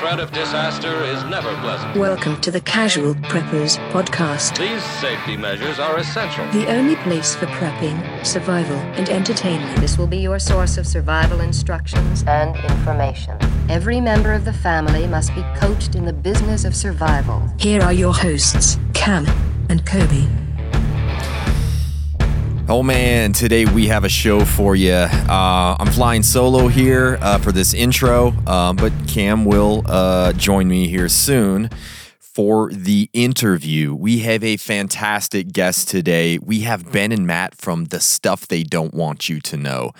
threat of disaster is never pleasant. Welcome to the Casual Preppers Podcast, These safety measures are essential. the only place for prepping, survival, and entertainment. This will be your source of survival instructions and information. Every member of the family must be coached in the business of survival. Here are your hosts, Cam and Coby. Oh man, today we have a show for you. Uh, I'm flying solo here uh, for this intro, uh, but Cam will uh, join me here soon for the interview. We have a fantastic guest today. We have Ben and Matt from The Stuff They Don't Want You to Know.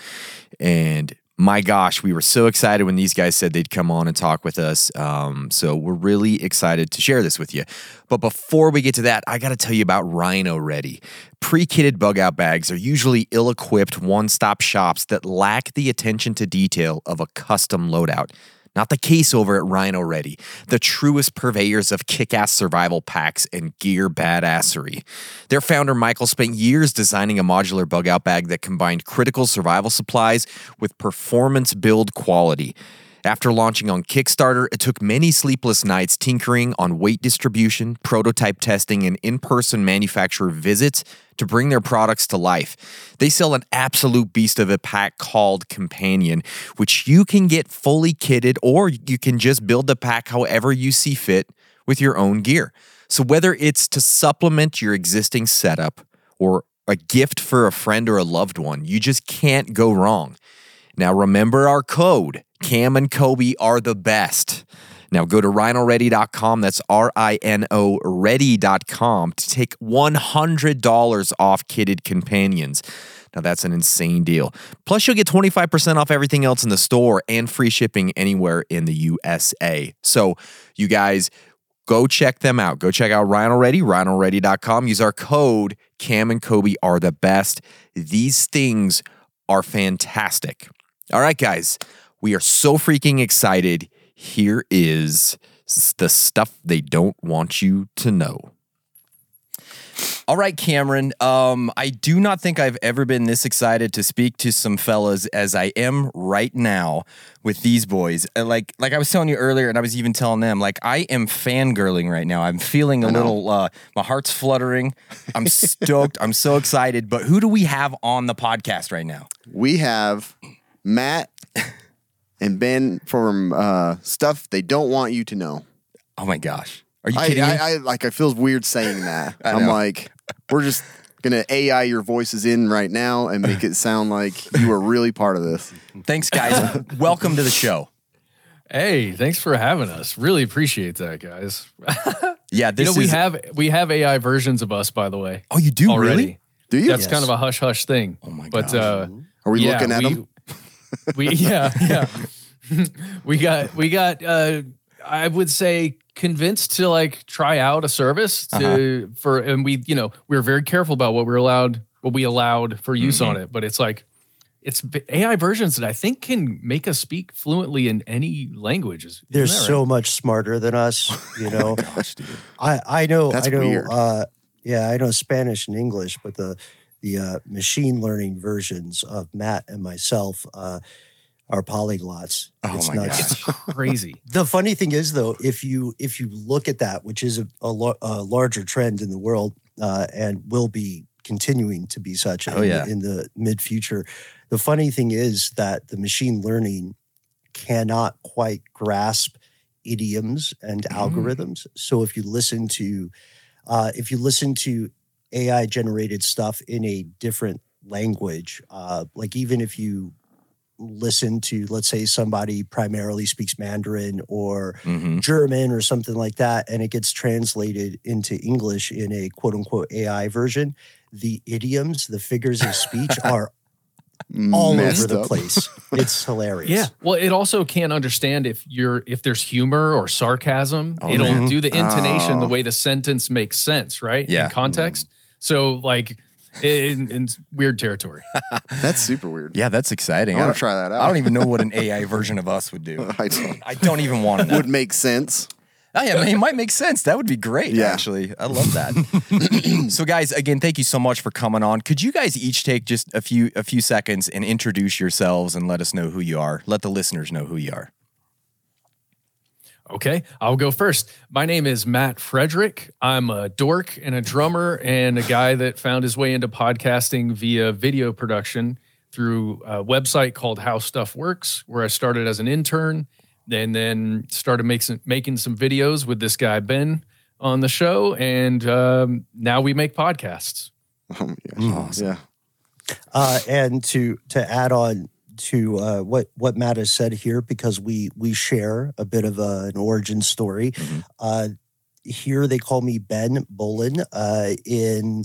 And my gosh, we were so excited when these guys said they'd come on and talk with us. Um, so we're really excited to share this with you. But before we get to that, I got to tell you about Rino Ready. Pre kitted bug out bags are usually ill equipped one stop shops that lack the attention to detail of a custom loadout. Not the case over at Rino Ready, the truest purveyors of kick ass survival packs and gear badassery. Their founder, Michael, spent years designing a modular bug out bag that combined critical survival supplies with performance build quality. After launching on Kickstarter, it took many sleepless nights tinkering on weight distribution, prototype testing, and in person manufacturer visits to bring their products to life. They sell an absolute beast of a pack called Companion, which you can get fully kitted or you can just build the pack however you see fit with your own gear. So, whether it's to supplement your existing setup or a gift for a friend or a loved one, you just can't go wrong. Now, remember our code Cam and Coby are the best. Now, go to rinoready.com. That's R I N O ready.com to take $100 off kitted companions. Now, that's an insane deal. Plus, you'll get 25% off everything else in the store and free shipping anywhere in the USA. So, you guys, go check them out. Go check out Rino Ready, rinoready.com. Use our code Cam and Coby are the best. These things are fantastic. All right, guys, we are so freaking excited. Here is the stuff they don't want you to know. All right, Cameron. Um, I do not think I've ever been this excited to speak to some fellas as I am right now with these boys. Uh, Like, like I was telling you earlier, and I was even telling them, like I am fangirling right now. I'm feeling a little. Uh, my heart's fluttering. I'm stoked. I'm so excited. But who do we have on the podcast right now? we have Matt and Ben from uh, stuff they don't want you to know. Oh my gosh, are you I, kidding me? I, I like. I feel weird saying that. I I'm know. like, we're just gonna AI your voices in right now and make it sound like you are really part of this. Thanks, guys. Welcome to the show. Hey, thanks for having us. Really appreciate that, guys. Yeah, You this know, we is. have we have AI versions of us, by the way. oh, you do already. really? Do you? That's kind of a hush hush thing. Oh my god! But uh, Are we yeah, looking at we, them? We yeah yeah. we got we got. Uh, I would say convinced to like try out a service to Uh-huh. for and we you know we were very careful about what we were allowed what we allowed for use Mm-hmm. on it. But it's like it's AI versions that I think can make us speak fluently in any languages. they're Isn't that so right? much smarter than us you know Gosh, dude. i i know That's i know weird. uh yeah i know spanish and english but the the uh, machine learning versions of matt and myself uh are polyglots Oh it's my nuts. gosh. It's crazy. the funny thing is though if you if you look at that which is a, a, lar- a larger trend in the world uh, and will be continuing to be such Oh, in, yeah. the, in the mid future the funny thing is that the machine learning cannot quite grasp idioms and Mm. algorithms so if you listen to uh, if you listen to ai generated stuff in a different language uh, like even if you listen to let's say somebody primarily speaks mandarin or hmm german or something like that and it gets translated into english in a quote unquote ai version the idioms the figures of speech are all over the up. place it's hilarious Yeah. Well, it also can't understand if you're if there's humor or sarcasm. Oh, It'll man. do the intonation the Oh. way the sentence makes sense, right? Yeah. In context. So like in, in weird territory. That's super weird. Yeah, that's exciting. I wanna don't- try that out. I don't even know what an AI version of us would do. I don't- I don't even want to know. would make sense. Oh, yeah, it might make sense. That would be great, Yeah. actually. I love that. so, guys, again, thank you so much for coming on. Could you guys each take just a few a few seconds and introduce yourselves and let us know who you are? Let the listeners know who you are. Okay, I'll go first. My name is Matt Frederick. I'm a dork and a drummer and a guy that found his way into podcasting via video production through a website called How Stuff Works, where I started as an intern and then started making making some videos with this guy Ben on the show, and um, now we make podcasts. Oh my gosh. Awesome. Yeah. Uh, and to to add on to uh, what what Matt has said here, because we we share a bit of a, an origin story. Mhm. Uh, here they call me Ben Bowlin. Uh, in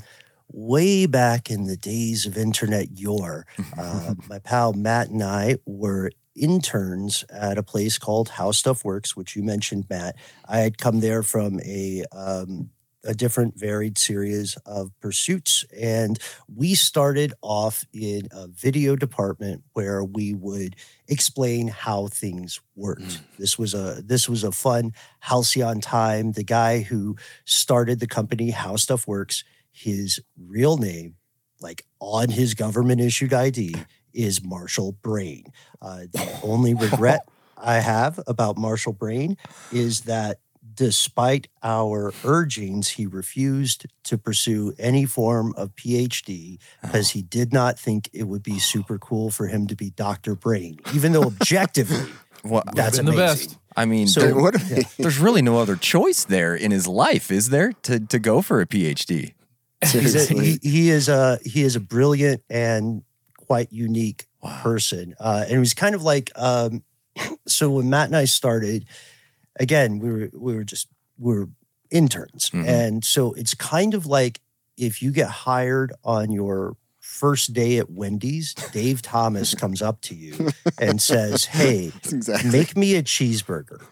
way back in the days of internet yore, uh, my pal Matt and I were interns at a place called How Stuff Works, which you mentioned, Matt. I had come there from a um, a different varied series of pursuits and we started off in a video department where we would explain how things worked. This was a this was a fun halcyon time. The guy who started the company How Stuff Works, his real name, like on his government issued ID, is Marshall Brain. Uh, the only regret I have about Marshall Brain is that despite our urgings, he refused to pursue any form of PhD because he did not think it would be super cool for him to be Dr. Brain, even though objectively What? that's the best. I mean, So- there- he- there's really no other choice there in his life, is there, to to go for a PhD? He's a, Seriously. he, he is a he is a brilliant and quite unique person, uh, and he was kind of like um, so when Matt and I started. Again, we were we were just we were interns, Mhm. and so it's kind of like if you get hired on your first day at Wendy's, Dave Thomas comes up to you and says, "Hey, exactly. make me a cheeseburger."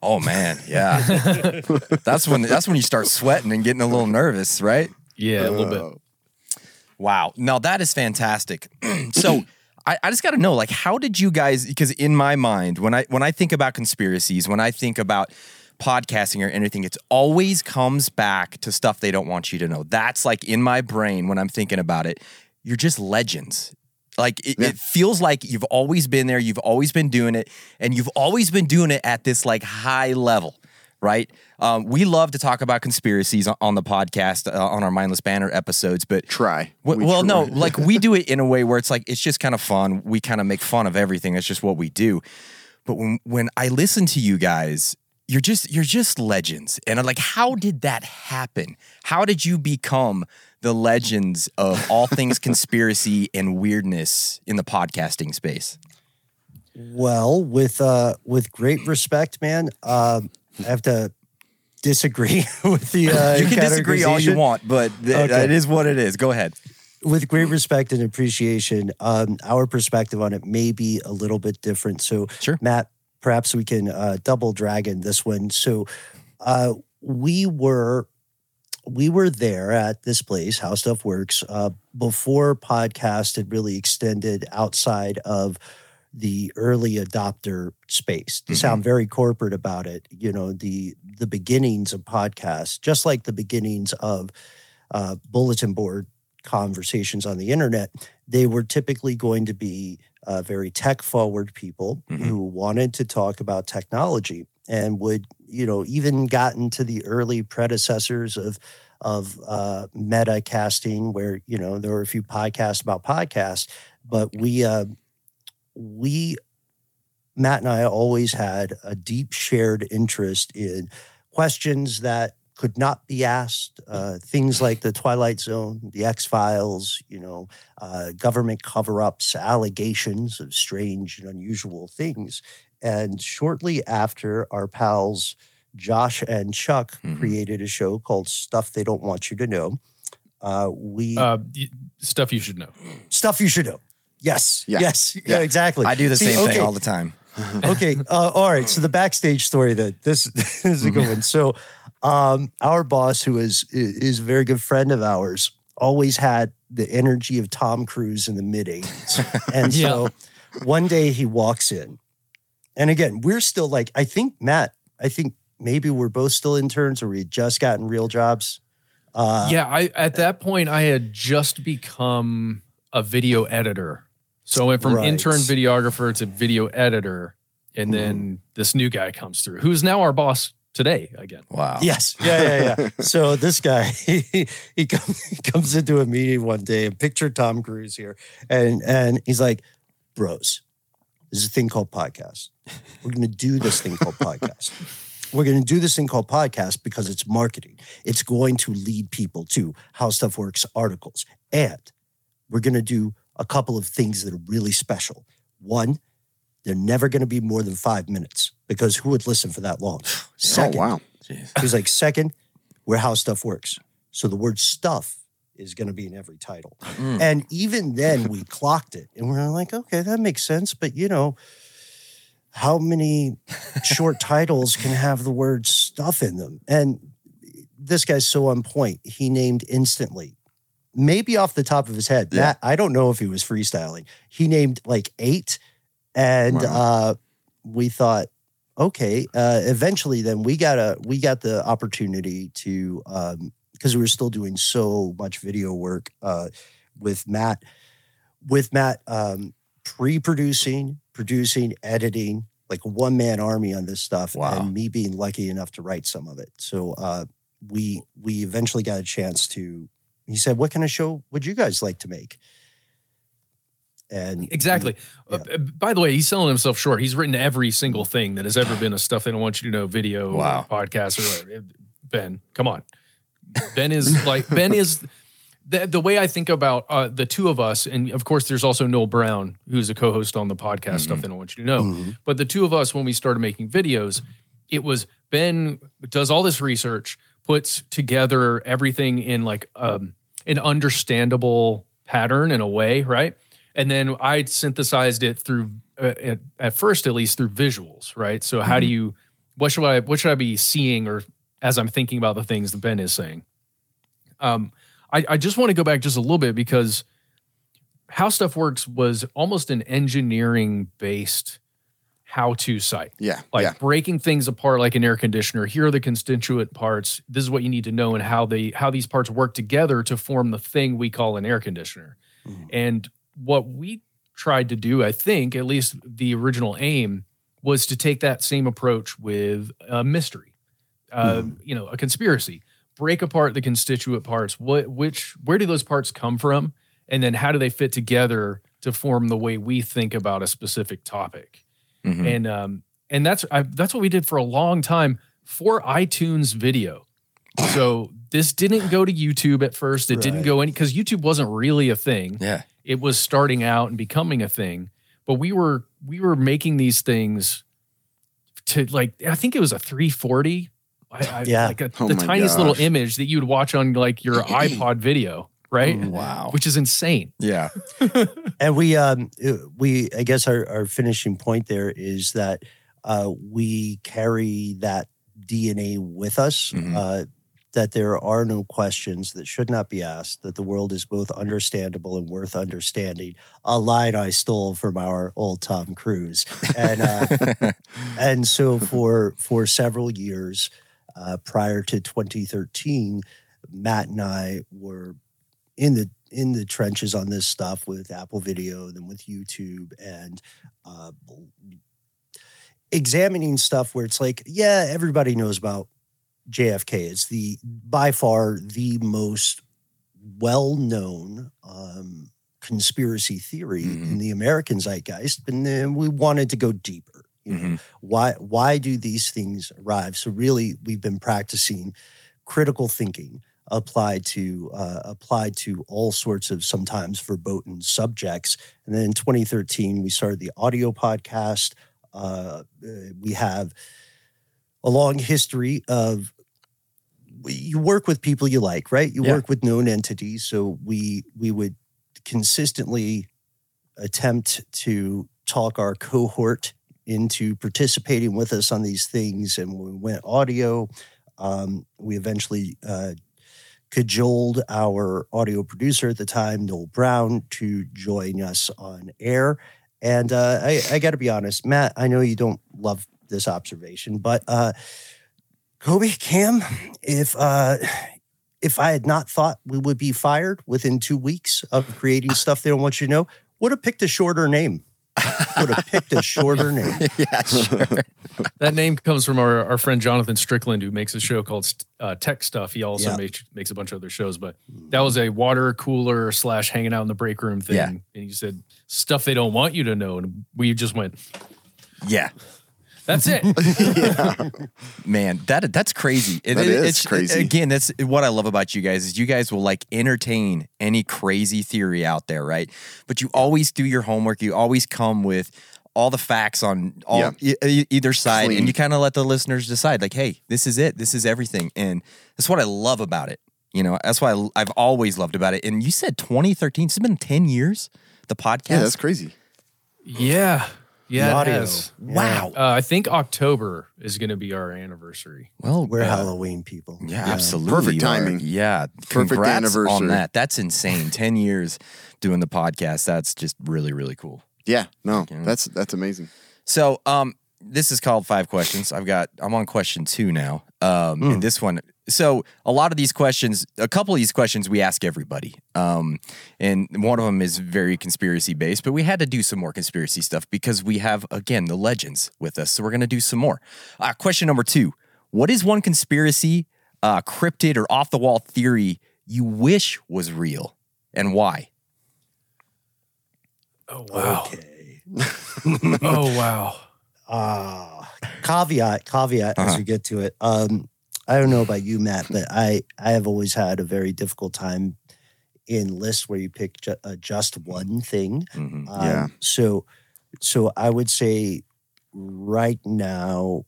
Oh man, yeah. that's when that's when you start sweating and getting a little nervous, right? Yeah, a little bit. Wow. Now that is fantastic. so I, I just got to know, like, how did you guys? Because in my mind, when I when I think about conspiracies, when I think about podcasting or anything, it always comes back to stuff they don't want you to know. That's like in my brain when I'm thinking about it. You're just legends. Like it, Yeah. it feels like you've always been there, you've always been doing it, and you've always been doing it at this like high level, right? Um, we love to talk about conspiracies on, on the podcast uh, on our mindless banter episodes, but Try. well, We well, no, like we do it in a way where it's like it's just kind of fun. We kind of make fun of everything. It's just what we do. But when when I listen to you guys, you're just you're just legends. And I'm like, how did that happen? How did you become the legends of all things conspiracy and weirdness in the podcasting space? Well, with uh, with great respect, man, um, I have to disagree with the. Uh, you can disagree all you want, but th- Okay. it is what it is. Go ahead. With great respect and appreciation, um, our perspective on it may be a little bit different. So, Sure. Matt, perhaps we can uh, double dragon this one. So, uh, we were we were there at this place, How Stuff Works, uh, before podcast had really extended outside of the early adopter space. To sound very corporate about it, you know, the the beginnings of podcasts, just like the beginnings of uh, bulletin board conversations on the internet, they were typically going to be uh, very tech forward people Mhm. who wanted to talk about technology and would, you know, even gotten to the early predecessors of of uh, meta casting, where you know there were a few podcasts about podcasts, but we uh, we Matt and I always had a deep shared interest in questions that could not be asked, uh, things like the Twilight Zone, the X Files, you know, uh, government cover ups, allegations of strange and unusual things. And shortly after, our pals Josh and Chuck Mhm. created a show called Stuff They Don't Want You to Know. Uh, we Uh, stuff you should know. stuff you should know. Yes. Yeah. Yes. Yeah. Yeah. Exactly. I do the See, same okay, thing all the time. okay. Uh, all right. So the backstage story that this, this is a good one. So um, our boss, who is is a very good friend of ours, always had the energy of Tom Cruise in the mid 80s. And so one day he walks in. And again, we're still like, I think, Matt, I think maybe we're both still interns or we had just gotten real jobs. Uh, yeah, I at that point I had just become a video editor. So I went from Right. intern videographer to video editor. and then mm-hmm. this new guy comes through, who's now our boss today again. Wow. Yes. Yeah, yeah, yeah. so this guy, he, he, comes, he comes into a meeting one day and picture Tom Cruise here. And and he's like, bros, there's a thing called podcast. We're gonna do this thing called podcast. We're gonna do this thing called podcast because it's marketing. It's going to lead people to how stuff works articles. And we're gonna do a couple of things that are really special. One, they're never gonna be more than five minutes because who would listen for that long? Second, Oh wow. He's like, second, where how stuff works. So the word stuff is going to be in every title. Mm. And even then, we clocked it and we're like, okay, that makes sense. But you know, how many short titles can have the word stuff in them? And this guy's so on point. He named instantly, maybe off the top of his head. Yeah. That I don't know if he was freestyling. He named like eight. And uh, we thought, okay uh eventually then we got a we got the opportunity to um because we were still doing so much video work uh with matt with matt um pre-producing producing editing like a one-man army on this stuff Wow. and me being lucky enough to write some of it so uh we we eventually got a chance to he said what kind of show would you guys like to make and Exactly. Uh, uh, by the way, he's selling himself short. He's written every single thing that has ever been a stuff they don't want you to know video, Wow. podcast, or whatever. Ben, come on. Ben is like Ben is the the way I think about uh, the two of us, and of course, there's also Noel Brown, who's a co-host on the podcast stuff they don't want you to know. Mhm. But the two of us, when we started making videos, it was Ben does all this research, puts together everything in like um, an understandable pattern in a way, right? And then I synthesized it through, uh, at, at first at least through visuals, right? So how do you, what should I, what should I be seeing or as I'm thinking about the things that Ben is saying? Um, I, I just want to go back just a little bit because how stuff works was almost an engineering based how to site Yeah. like yeah. breaking things apart like an air conditioner here are the constituent parts this is what you need to know and how they how these parts work together to form the thing we call an air conditioner. And what we tried to do i think at least the original aim was to take that same approach with a mystery uh, you know a conspiracy. Break apart the constituent parts. What which where do those parts come from? And then how do they fit together to form the way we think about a specific topic Mhm. and um and that's I, that's what we did for a long time for iTunes video. So this didn't go to YouTube at first. It didn't go any because YouTube wasn't really a thing. Yeah. It was starting out and becoming a thing. But we were we were making these things to like I think it was a 340. I, I, Yeah. like a, Oh the my tiniest little image that you'd watch on like your iPod video, right? Wow. Which is insane. Yeah. and we um uh, we i guess our, our finishing point there is that uh we carry that dna with us Mhm. uh that there are no questions that should not be asked that the world is both understandable and worth understanding a line i stole from our old tom cruise and uh and so for for several years uh, prior to 2013 matt and i were in the in the trenches on this stuff with apple video then with youtube and uh, examining stuff where it's like yeah everybody knows about jfk it's the by far the most well-known um, conspiracy theory Mhm. in the american zeitgeist and then we wanted to go deeper you know Mhm. why why do these things arrive so really we've been practicing critical thinking applied to uh, applied to all sorts of sometimes verboten subjects and then in 2013 we started the audio podcast uh, uh, we have a long history of you work with people you like right you Yeah. work with known entities so we we would consistently attempt to talk our cohort into participating with us on these things. And when we went audio, um, we eventually uh, cajoled our audio producer at the time, Noel Brown, to join us on air. And uh, I, I got to be honest, Matt, I know you don't love this observation, but uh, Coby Cam, if uh, if I had not thought we would be fired within two weeks of creating stuff they don't want you to know, would have picked a shorter name. Would have picked a shorter name. yeah, sure. That name comes from our, our friend Jonathan Strickland, who makes a show called uh, Tech Stuff. He also Yeah. makes makes a bunch of other shows, but that was a water cooler slash hanging out in the break room thing. Yeah. And he said stuff they don't want you to know, and we just went, yeah. "That's it." Man, that that's crazy. It- That it- is it's, crazy. Again, that's what I love about you guys is you guys will like entertain any crazy theory out there, right? But you always do your homework. You always come with all the facts on all Yeah. e- e- either side, Clean. and you kind of let the listeners decide. Like, hey, this is it. This is everything, and that's what I love about it. You know, that's why I, I've always loved about it. And you said 2013. It's been 10 years. The podcast. Yeah, that's crazy. yeah, yeah, The it audio. has. wow. Uh, I think October is going to be our anniversary. Well, We're uh, Halloween people. Yeah, absolutely. Perfect you are. timing. Yeah. Perfect Congrats on anniversary. that. That's insane. 10 years doing the podcast. That's just really, really cool. Yeah, no, that's that's amazing. So, um, this is called five questions. I've got I'm on question two now. Um, and this one. So a lot of these questions, a couple of these questions, we ask everybody. Um, and one of them is very conspiracy based, but we had to do some more conspiracy stuff because we have again the legends with us. So we're gonna do some more. Uh, question number two: What is one conspiracy, uh, cryptid or off the wall theory you wish was real, and why? Oh wow! Okay. oh wow! Ah, caveat, caveat as Uh-huh. we get to it. Um, I don't know about you, Matt, but I I have always had a very difficult time in lists where you pick ju- uh, just one thing. Mhm. Um, Yeah. So, so I would say right now,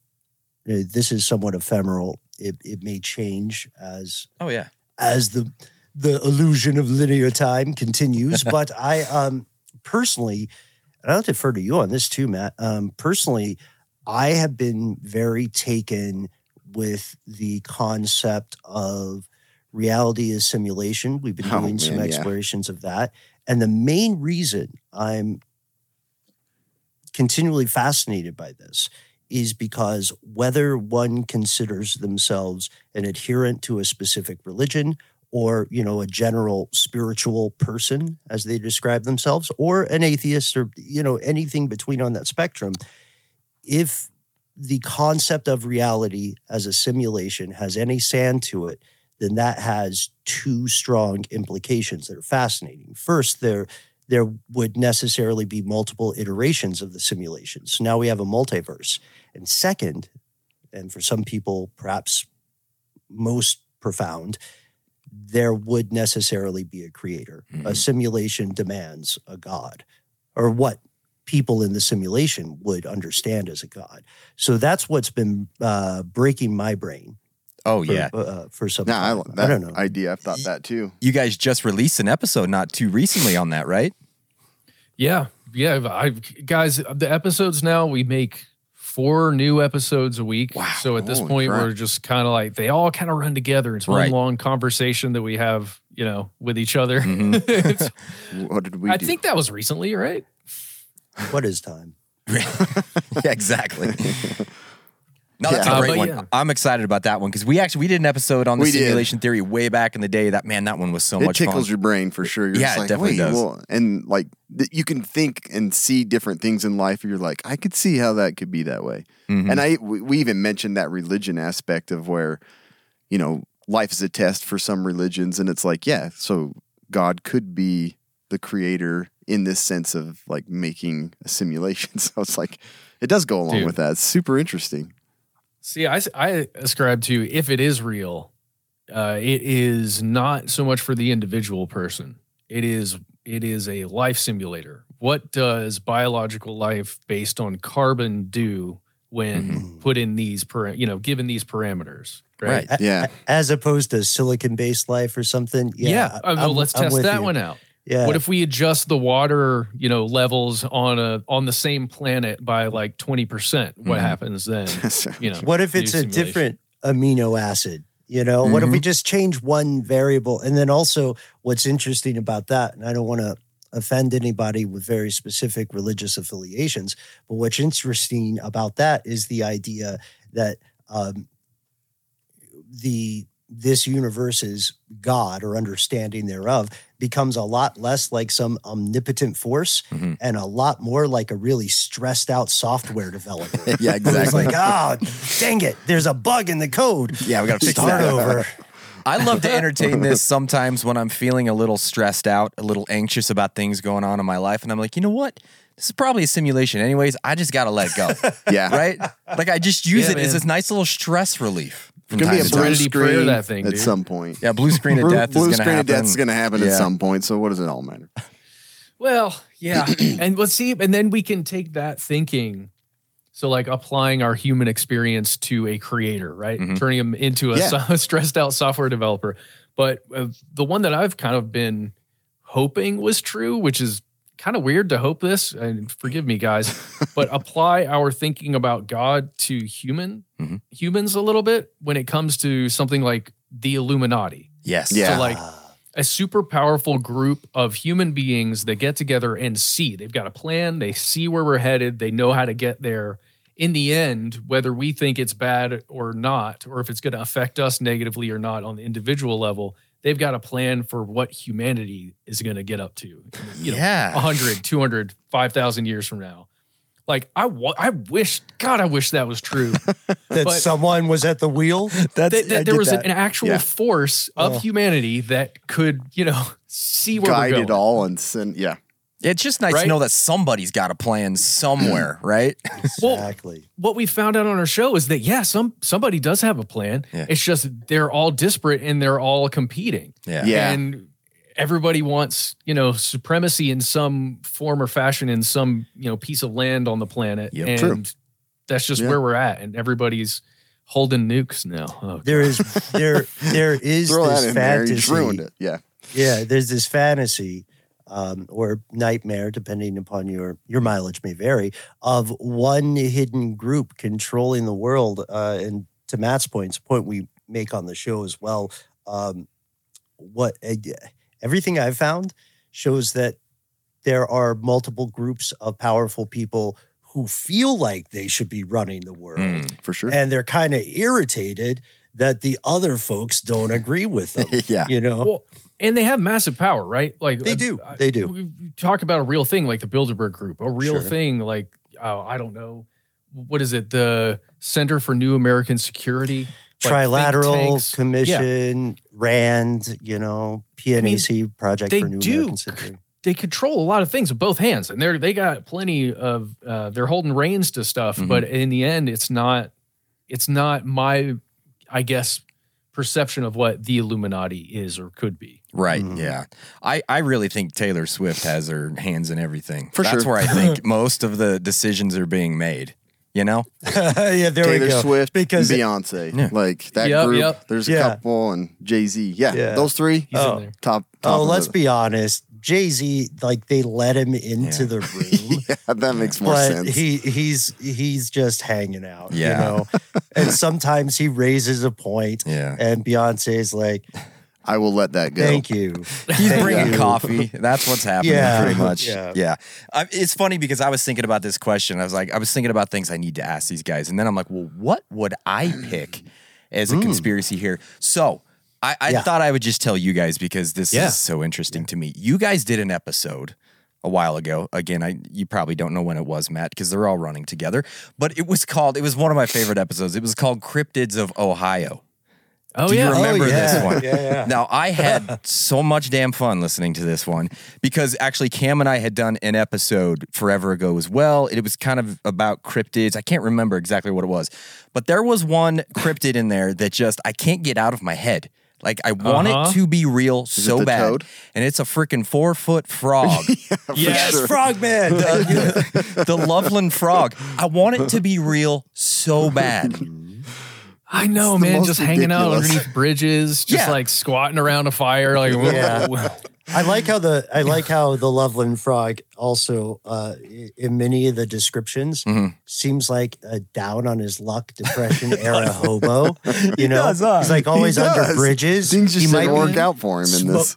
uh, this is somewhat ephemeral. It it may change as Oh yeah. as the the illusion of linear time continues. but I um personally, and I'll defer to you on this too, Matt. Um, personally, I have been very taken with the concept of reality as simulation. We've been Oh, doing some man, yeah. explorations of that. And the main reason I'm continually fascinated by this is because whether one considers themselves an adherent to a specific religion or you know a general spiritual person as they describe themselves or an atheist or you know anything between on that spectrum if the concept of reality as a simulation has any sand to it then that has two strong implications that are fascinating. First there there would necessarily be multiple iterations of the simulation. So now we have a multiverse. And second and for some people perhaps most profound there would necessarily be a creator. A Mhm. simulation demands a god, or what people in the simulation would understand as a god. So that's what's been uh, breaking my brain. Oh For, yeah. uh, for some Yeah, I, time. I, that don't know. idea. I've thought that too. You guys just released an episode not too recently on that, right? Yeah, yeah. I guys, the episodes now we make four new episodes a week. Wow, So at this holy point, crap. we're just kind of like they all kind of run together. It's one Right. long conversation that we have, you know, with each other. Mhm. What did we I do? think that was recently, right? what is time? yeah, exactly. No, that's Yeah. a Uh, great but one. yeah. I'm excited about that one because we actually we did an episode on the We did. simulation theory way back in the day. That man, that one was so it much It tickles fun. your brain for sure. You're Yeah, just it definitely Wait, does. well, and like th- you can think and see different things in life. You're like, I could see how that could be that way. Mhm. And I we, we even mentioned that religion aspect of where, you know, life is a test for some religions, and it's like, yeah, so God could be the creator in this sense of like making a simulation. So it's like, it does go along Dude. with that. It's super interesting. See, I, I ascribe to if it is real, uh, it is not so much for the individual person. It is it is a life simulator. What does biological life based on carbon do when put in these para- you know given these parameters? Right. Right. Yeah. As opposed to silicon based life or something. Yeah. Yeah. Uh, well, I'm- let's I'm test with that you. one out. Yeah. What if we adjust the water, you know, levels on a on the same planet by like twenty percent? What Mhm. happens then? You know, What if it's a simulation. different amino acid? You know, what if we just change one variable? And then also, what's interesting about that, and I don't want to offend anybody with very specific religious affiliations, but what's interesting about that is the idea that um, the this universe's God or understanding thereof becomes a lot less like some omnipotent force Mhm. and a lot more like a really stressed out software developer. Yeah, exactly. like, oh, dang it, there's a bug in the code. yeah, we got to Start over. I love to entertain this sometimes when I'm feeling a little stressed out, a little anxious about things going on in my life. And I'm like, you know what? This is probably a simulation, anyways. I just got to let go. Yeah. right? Like, I just use Yeah, it as this nice little stress relief. From It's gonna be a blue time. Serenity prayer, screen that thing, at dude. some point. Yeah, blue screen of death blue is going to screen happen. of death is going to happen Yeah. at some point. So what does it all matter? Well, yeah. and let's see, and then we can take that thinking. So, like applying our human experience to a creator, right? Mhm. Turning him into a Yeah. so- stressed out software developer. But uh, the one that I've kind of been hoping was true, which is kind of weird to hope this, and forgive me, guys, but apply our thinking about God to human Mhm. humans a little bit when it comes to something like the Illuminati. Yes. Yeah. So, like, a super powerful group of human beings that get together and see. They've got a plan, they see where we're headed, they know how to get there. In the end, whether we think it's bad or not, or if it's going to affect us negatively or not on the individual level, they've got a plan for what humanity is going to get up to. You know, Yeah. 100, 200, 5,000 years from now. Like, I, wa- I wish, God, I wish that was true. That But- someone was at the wheel. That's, that, that there was an actual Yeah. force of Oh. humanity that could, you know, see where Guide we're it going. all and send. Yeah. It's just nice to know that somebody's got a plan somewhere, right? Well, Exactly. What we found out on our show is that yeah, some somebody does have a plan. Yeah. It's just they're all disparate and they're all competing. Yeah. Yeah. And everybody wants, you know, supremacy in some form or fashion in some, you know, piece of land on the planet. Yep. and True. that's just Yeah. where we're at. And everybody's holding nukes now. Oh, There is there there is Throw that this in there. You just fantasy. ruined it. Yeah. Yeah, there's this fantasy um, or nightmare, depending upon your your mileage may vary, of one hidden group controlling the world. Uh, and to Matt's points, point we make on the show as well. Um, what uh, everything I've found shows that there are multiple groups of powerful people who feel like they should be running the world, Mm. For sure. and they're kind of irritated that the other folks don't agree with them. yeah. You know, Well, and they have massive power, right? Like They do. uh, They do. We we talk about a real thing like the Bilderberg Group, a real Sure. thing like oh, I don't know, what is it? The Center for New American Security, like Trilateral tanks. Commission, RAND, you know, PNAC Project they for New do. American Security. They control a lot of things with both hands, and they're they got plenty of uh, they're holding reins to stuff. Mm-hmm. Mhm. But in the end, it's not it's not my I guess perception of what the Illuminati is or could be. Right. Mhm. Yeah. I, I really think Taylor Swift has her hands in everything. For That's sure. where I think most of the decisions are being made. You know? yeah, there we go. Taylor. Swift, Because- Beyonce, Yeah. like that Yep, group. yep. There's a Yeah. couple, and Jay Z. Yeah, Yeah. those three He's Oh. in there. top. top Oh, let's the- be honest. Jay Z, like they let him into Yeah. the room, yeah, that makes more but sense. he he's he's just hanging out, Yeah. you know. and sometimes he raises a point, Yeah. and Beyonce's like, I will let that go. "Thank you." He's Thank bringing you. coffee. That's what's happening, Yeah. pretty much. Yeah. Yeah. I, it's funny because I was thinking about this question. I was like, I was thinking about things I need to ask these guys, and then I'm like, well, what would I pick as a mm. conspiracy here? So I, I. Yeah. thought I would just tell you guys because this Yeah. is so interesting to me. You guys did an episode a while ago. Again, I you probably don't know when it was, Matt, because they're all running together. But it was called. It was one of my favorite episodes. It was called Cryptids of Ohio. Oh Do you yeah. Oh, remember oh, yeah. this one? Yeah, yeah. Now I had so much damn fun listening to this one because actually Cam and I had done an episode forever ago as well. It was kind of about cryptids. I can't remember exactly what it was, but there was one cryptid in there that just I can't get out of my head. Like I want Uh-huh. it to be real it so the bad, toad? and it's a freaking four foot frog, Yes, sure. Frogman. the Loveland frog. I want it to be real so bad. I know, It's the man. most Just hanging out ridiculous. underneath bridges, just Yeah. like squatting around a fire. Like, Yeah. I like how the I like how the Loveland frog also uh, in many of the descriptions Mhm. seems like a down on his luck depression era hobo. You know, does, huh? he's like always He under bridges. Things he just might didn't work out for him in Smo- this.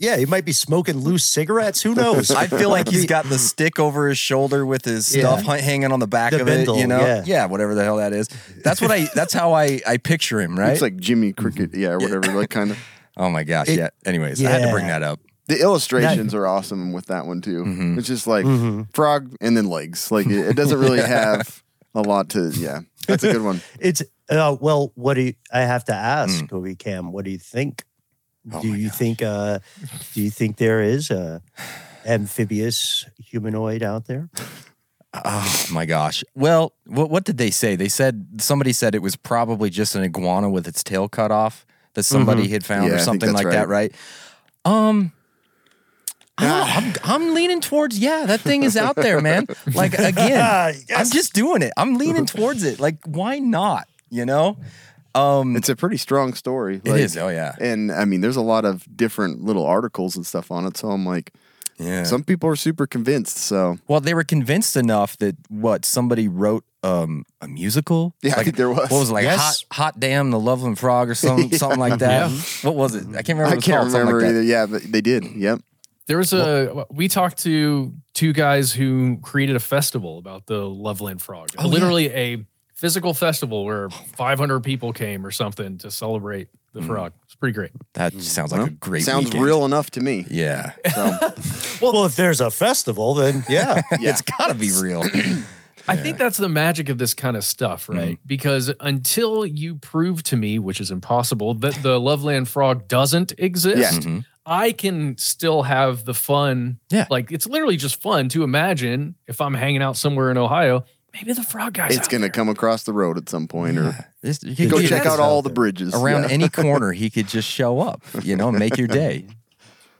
Yeah, he might be smoking loose cigarettes. Who knows? I feel like he's got the stick over his shoulder with his Yeah. stuff hanging on the back The of bindle, it. You know, yeah. whatever the hell that is. That's what I. That's how I I picture him. Right. It's like Jimmy Cricket, yeah, or whatever. Like kind of. oh my gosh. It- yeah. Anyways, I had to bring that up. The illustrations are awesome with that one too. Mhm. It's just like Mhm. frog and then legs. Like it, it doesn't really have a lot to. Yeah, that's a good one. It's uh, well, what do you, I have to ask, Mm. Coby Cam? What do you think? Oh do you gosh. think? Uh, do you think there is a amphibious humanoid out there? Oh my gosh. Well, what what did they say? They said somebody said it was probably just an iguana with its tail cut off that somebody had found Mm-hmm. Yeah, or something that's like that, right? Um. I know. I'm, I'm leaning towards yeah that thing is out there man like again I'm just doing it I'm leaning towards it like why not you know um It's a pretty strong story. it like- is oh yeah And I mean, there's a lot of different little articles and stuff on it. So I'm like, yeah some people are super convinced. So Well, they were convinced enough that what somebody wrote um, a musical. Yeah, I like, think there was. What was it, like Yes. hot, hot damn the Loveland Frog or something, something like that. What was it? I can't remember. I it can't remember like either. that. Yeah, but they did. Yep. There was a we talked to two guys who created a festival about the Loveland Frog. Oh, yeah. Literally a physical festival where 500 people came or something to celebrate the frog. It's pretty great. That just sounds like Well, a great. Sounds weekend. real enough to me. Yeah, So Well, if there's a festival, then yeah. Yeah. it's got to be real. I think that's the magic of this kind of stuff, Mm-hmm. right? Because until you prove to me, which is impossible, that the Loveland Frog doesn't exist, Yeah. Mhm. I can still have the fun. Yeah. Like it's literally just fun to imagine if I'm hanging out somewhere in Ohio, maybe the frog guy's it's out gonna there. come across the road at some point, or This- you could go check out all out the bridges around Yeah. any corner. He could just show up, you know, make your day.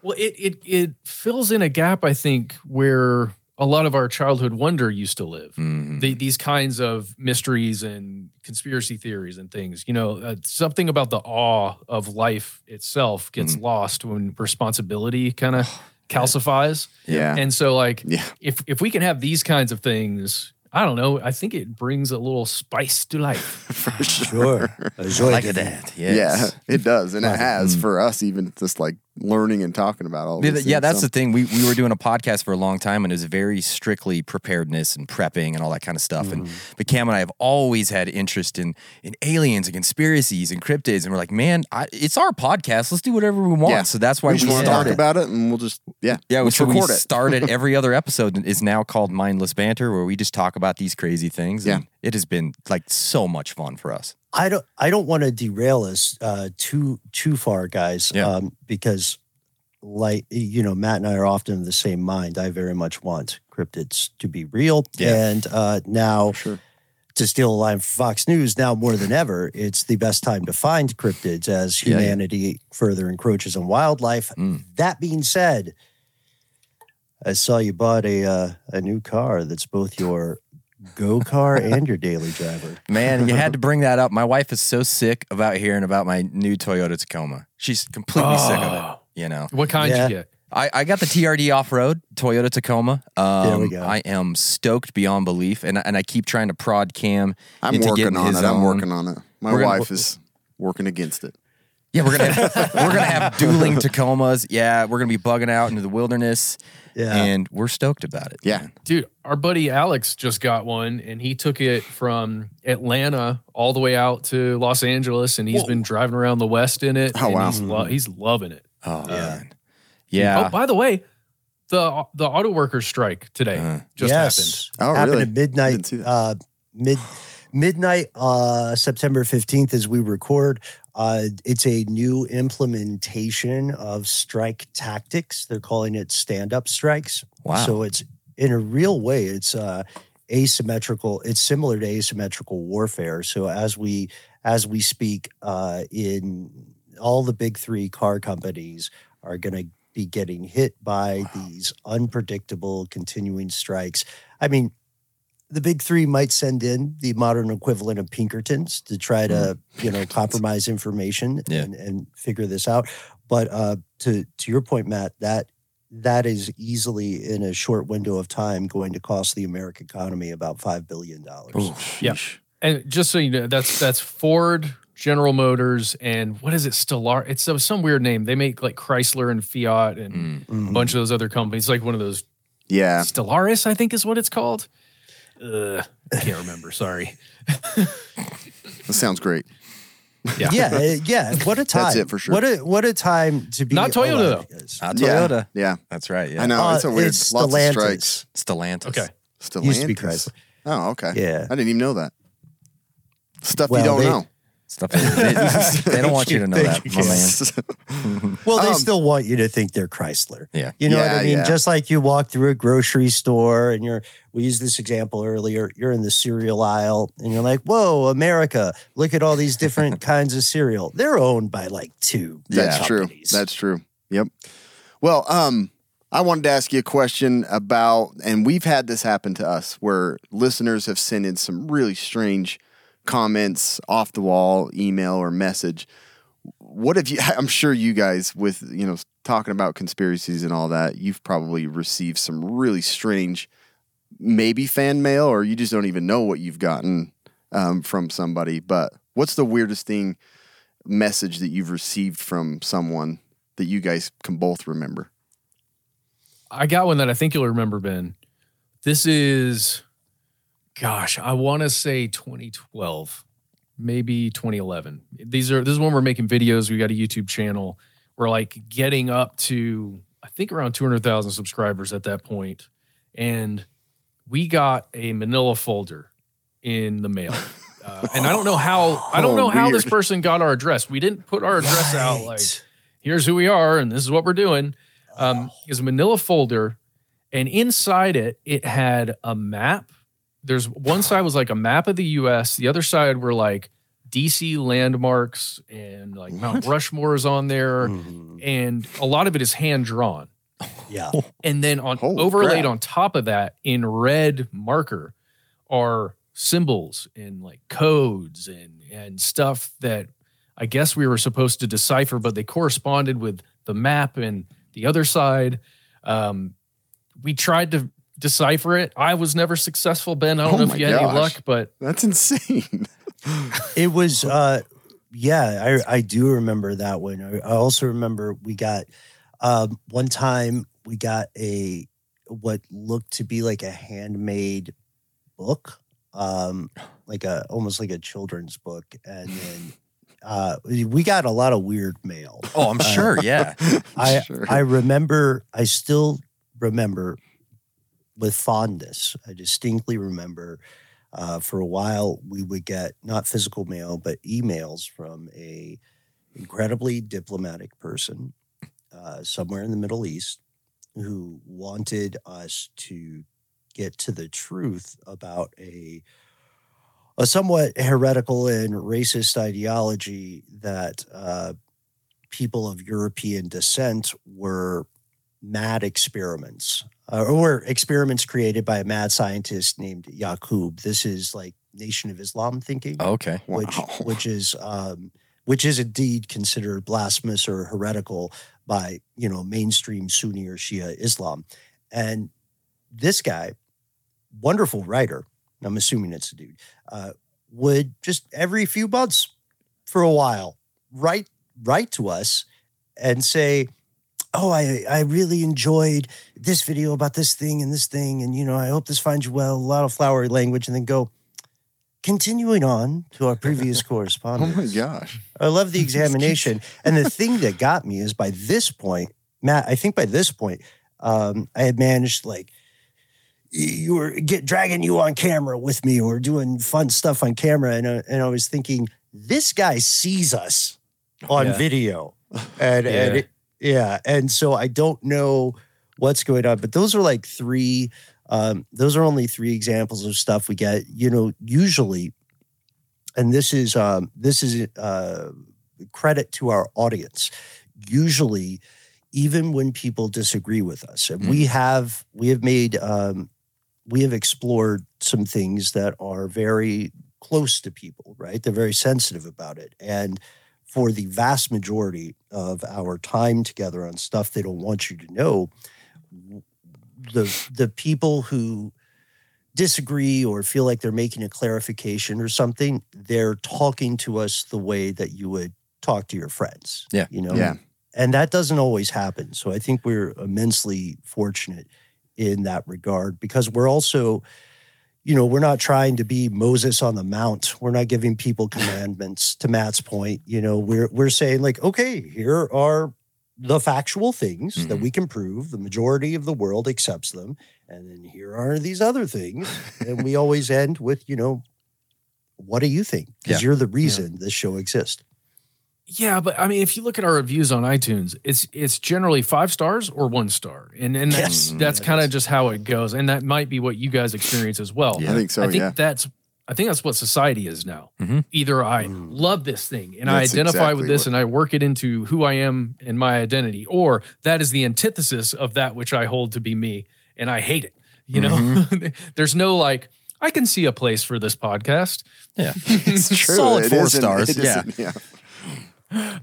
Well, it it it fills in a gap, I think, where a lot of our childhood wonder used to live. Mhm. The, these kinds of mysteries and conspiracy theories and things, you know, uh, something about the awe of life itself gets Mm-hmm. lost when responsibility kind of calcifies. Yeah. And so, like, Yeah. if if we can have these kinds of things, I don't know, I think it brings a little spice to life. for Sure. like that. Yes. Yeah, it does, and it has Mm. for us even just like learning and talking about all. Yeah, These yeah, that's so- the thing. We we were doing a podcast for a long time, and it was very strictly preparedness and prepping and all that kind of stuff. And mm-hmm. but Cam and I have always had interest in in aliens and conspiracies and cryptids, and we're like, man, I, it's our podcast. Let's do whatever we want. Yeah. So that's why we we, just want to talk about it, and we'll just yeah, yeah, let's so we started every other episode is now called Mindless Banter, where we just talk about these crazy things. Yeah. and it has been like so much fun for us. I don't I don't want to derail us uh, too too far, guys. Yeah. Um, because like you know, Matt and I are often of the same mind. I very much want cryptids to be real. Yeah. And uh, now Sure. to steal a line from Fox News, now more than ever, it's the best time to find cryptids as Yeah, yeah. humanity further encroaches on wildlife. Mm. That being said, I saw you bought a uh, a new car that's both your go car and your daily driver. Man, you had to bring that up. My wife is so sick about hearing about my new Toyota Tacoma. She's completely sick of it. Oh. You know. What kind Yeah. you get? I, I got the TRD off road Toyota Tacoma. Um, There we go. I am stoked beyond belief, and and I keep trying to prod Cam I'm into working getting on his it. I'm working on it. My We're gonna- wife is working against it. Yeah, we're gonna have, we're gonna have dueling Tacomas. Yeah, we're gonna be bugging out into the wilderness, Yeah. and we're stoked about it. Yeah. man. Dude, our buddy Alex just got one and he took it from Atlanta all the way out to Los Angeles and he's been driving around the West in it. Oh, and wow. He's, lo- he's loving it. Oh man. Yeah. Oh, by the way, the the auto workers strike today Uh, just yes. Oh, happened really? at midnight. Didn't see that. Uh, mid midnight, uh, September fifteenth, as we record. Uh, it's a new implementation of strike tactics. They're calling it stand up strikes. Wow. So it's in a real way, it's uh, asymmetrical. It's similar to asymmetrical warfare. So as we as we speak, uh, in all the big three car companies are going to be getting hit by these unpredictable continuing strikes. I mean, the big three might send in the modern equivalent of Pinkertons to try to, you know, compromise information Yeah. and, and figure this out. But uh, to to your point, Matt, that that is easily in a short window of time going to cost the American economy about five billion dollars. Yeah. And just so you know, that's that's Ford, General Motors, and what is it? Stellar. It's some- some weird name. They make like Chrysler and Fiat and Mm. a bunch of those other companies. Like one of those Yeah. Stellaris, I think is what it's called. Uh, I can't remember. Sorry. That sounds great. Yeah. yeah, uh, yeah. What a time! That's it for sure. What a what a time to be. Not Toyota, alive, though. Not Yeah. Toyota. Yeah. That's right. Yeah. I know. it's a Uh, weird. it's lots Stellantis. of strikes. Stellantis. Okay. Stellantis. Used to be Chrysler. Oh, okay. Yeah. I didn't even know that. Stuff Well, you don't they- know. Stuff they, they, they don't want you to know that, my man. Well, they Um, still want you to think they're Chrysler. Yeah. You know what Yeah, I mean? yeah. Just like you walk through a grocery store and you're, we used this example earlier, you're in the cereal aisle and you're like, whoa, America, look at all these different kinds of cereal. They're owned by like two. That's true. companies. That's true. Yep. Well, um, I wanted to ask you a question about, and we've had this happen to us where listeners have sent in some really strange comments, off the wall email or message. What have you? I'm sure you guys, with you know, talking about conspiracies and all that, you've probably received some really strange, maybe fan mail, or you just don't even know what you've gotten um, from somebody. But what's the weirdest thing? message that you've received from someone that you guys can both remember? I got one that I think you'll remember, Ben. This is, gosh, I want to say 2012, maybe 2011. These are this is when we're making videos. We got a YouTube channel. We're like getting up to I think around 200,000 subscribers at that point, and we got a Manila folder in the mail. Uh, and I don't know how I don't Oh, know how this person got our address. We didn't put our address out like here's who we are and this is what we're doing. Um, is a manila folder, and inside it, it had a map. There's one side was like a map of the U.S. The other side were like DC landmarks and like Mount Rushmore is on there, Mhm. and a lot of it is hand drawn. Yeah. And then on Holy overlaid crap. on top of that in red marker are symbols and like codes and and stuff that I guess we were supposed to decipher, but they corresponded with the map and the other side. Um, we tried to decipher it. I was never successful, Ben. I don't Oh know if you had any luck, but That's insane. It was, uh, yeah, I, I do remember that one. I, I also remember we got, um, one time we got a, what looked to be like a handmade book, um, like a, almost like a children's book. And then, uh, we we got a lot of weird mail. Oh, I'm sure. Yeah. I Sure. I remember I still remember with fondness. I distinctly remember uh, for a while we would get not physical mail but emails from a incredibly diplomatic person uh, somewhere in the Middle East who wanted us to get to the truth about a a somewhat heretical and racist ideology that uh, people of European descent were mad experiments, uh, or experiments created by a mad scientist named Yaqub. This is like Nation of Islam thinking, Okay. which Wow. which is um, which is indeed considered blasphemous or heretical by you know mainstream Sunni or Shia Islam. And this guy, wonderful writer, I'm assuming it's a dude, uh, would just every few months for a while write write to us and say, "Oh, I I really enjoyed this video about this thing and this thing, and you know, I hope this finds you well." A lot of flowery language, and then go. Continuing on to our previous correspondence. oh my gosh. I love the examination. and the thing that got me is by this point, Matt, I think by this point, um, I had managed like you were get dragging you on camera with me or doing fun stuff on camera. And, uh, and I was thinking, this guy sees us on Yeah. video. And, and it- yeah. And so I don't know what's going on, but those are like three, um, those are only three examples of stuff we get, you know, usually and this is um, this is uh, credit to our audience. Usually, even when people disagree with us, and we have we have made um, we have explored some things that are very close to people. Right, they're very sensitive about it, and for the vast majority of our time together on stuff they don't want you to know, the the people who disagree or feel like they're making a clarification or something, they're talking to us the way that you would talk to your friends. Yeah. You know? Yeah. And that doesn't always happen. So I think we're immensely fortunate in that regard because we're also, you know, we're not trying to be Moses on the Mount. We're not giving people commandments to Matt's point. You know, we're we're saying like, okay, here are the factual things that Mhm. we can prove. The majority of the world accepts them. And then here are these other things. and we always end with, you know, what do you think? Because Yeah. you're the reason this show exists. Yeah, but I mean, if you look at our reviews on iTunes, it's it's generally five stars or one star, and and that's Yes. that's Yeah, kind of just how it goes, and that might be what you guys experience as well. I think so. I think yeah. that's I think that's what society is now. Mhm. Either I Mm. love this thing and I identify exactly with this what- and I work it into who I am and my identity, or that is the antithesis of that which I hold to be me and I hate it. You know, Mm-hmm. there's no like I can see a place for this podcast. Yeah. It's true. Solid It four stars. it Yeah. yeah.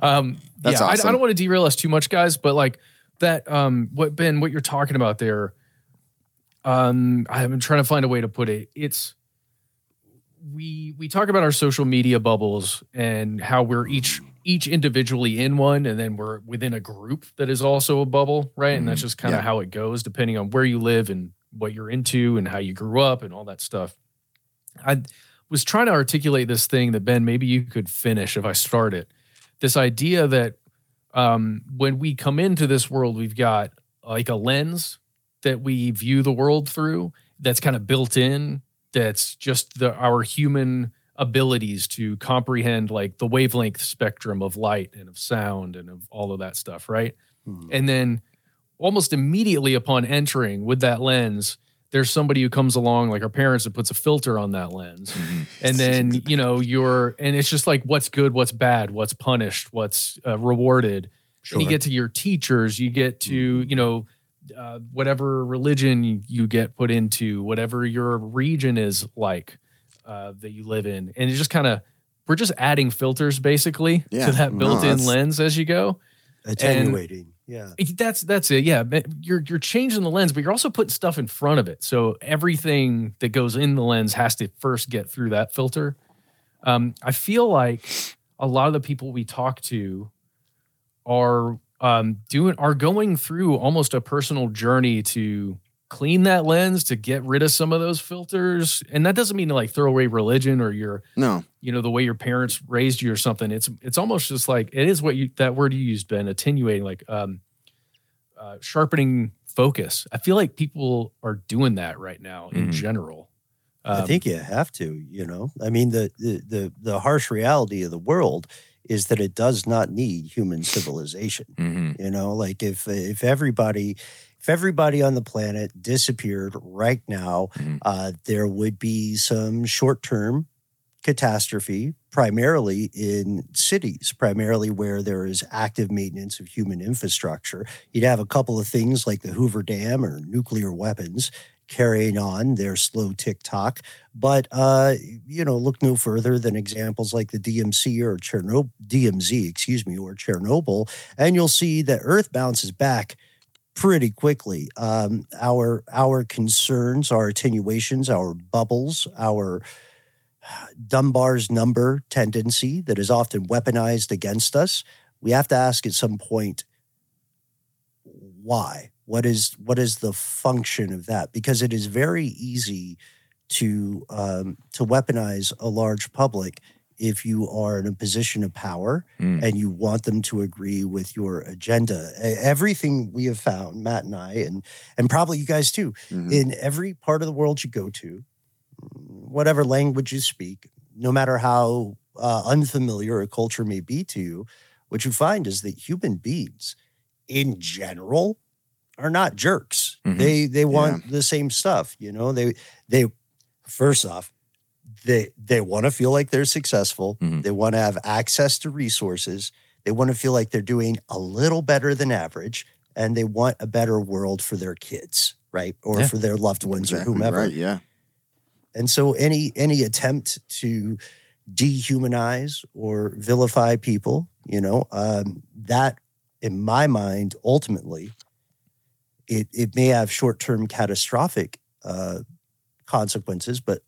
Um, That's yeah, I, I don't want to derail us too much, guys, but like that, um, what Ben, what you're talking about there, um, I've been trying to find a way to put it. It's we we talk about our social media bubbles and how we're each each individually in one, and then we're within a group that is also a bubble, right? And that's just kind of Yeah. how it goes, depending on where you live and what you're into and how you grew up and all that stuff. I was trying to articulate this thing that Ben, maybe you could finish if I start it this idea that um, when we come into this world, we've got like a lens that we view the world through that's kind of built in, that's just the, our human abilities to comprehend like the wavelength spectrum of light and of sound and of all of that stuff, right? Hmm. And then almost immediately upon entering with that lens, there's somebody who comes along, like our parents, that puts a filter on that lens Mhm. and then you know you're and it's just like what's good what's bad what's punished what's uh, rewarded and you get to your teachers you get to you know uh, whatever religion you, get put into whatever your region is like uh, that you live in and it just kind of we're just adding filters basically Yeah. to that built-in that's- lens as you go attenuating. Yeah. that's that's it. Yeah, you're you're changing the lens, but you're also putting stuff in front of it. So everything that goes in the lens has to first get through that filter. Um, I feel like a lot of the people we talk to are um, doing are going through almost a personal journey to clean that lens to get rid of some of those filters. And that doesn't mean to like throw away religion or your No. you know the way your parents raised you or something it's it's almost just like it is what you that word you used ben attenuating like um uh, sharpening focus i feel like people are doing that right now in Mhm. general I Um, think you have to, you know. I mean, the, the the the harsh reality of the world is that it does not need human civilization. Mhm. You know, like if if everybody if everybody on the planet disappeared right now, Mhm. uh, there would be some short term catastrophe, primarily in cities, primarily where there is active maintenance of human infrastructure. You'd have a couple of things like the Hoover Dam or nuclear weapons carrying on their slow tick tock. But uh, you know, look no further than examples like the DMC or Chernobyl, DMZ, excuse me, or Chernobyl, and you'll see that Earth bounces back pretty quickly. Um, our our concerns, our attenuations, our bubbles, our Dunbar's number tendency that is often weaponized against us. We have to ask at some point why. What is what is the function of that? Because it is very easy to um, to weaponize a large public if you are in a position of power Mm. and you want them to agree with your agenda. Everything we have found, Matt and I, and and probably you guys too, Mhm. in every part of the world you go to, whatever language you speak, no matter how uh, unfamiliar a culture may be to you, what you find is that human beings, in general, are not jerks. Mhm. They they want the same stuff. You know, they they first off, they they want to feel like they're successful. Mhm. They want to have access to resources. They want to feel like they're doing a little better than average, and they want a better world for their kids, right, or Yeah. for their loved ones Exactly or whomever. Right. Yeah. And so any any attempt to dehumanize or vilify people, you know, um, that in my mind, ultimately, it it may have short term catastrophic uh, consequences, but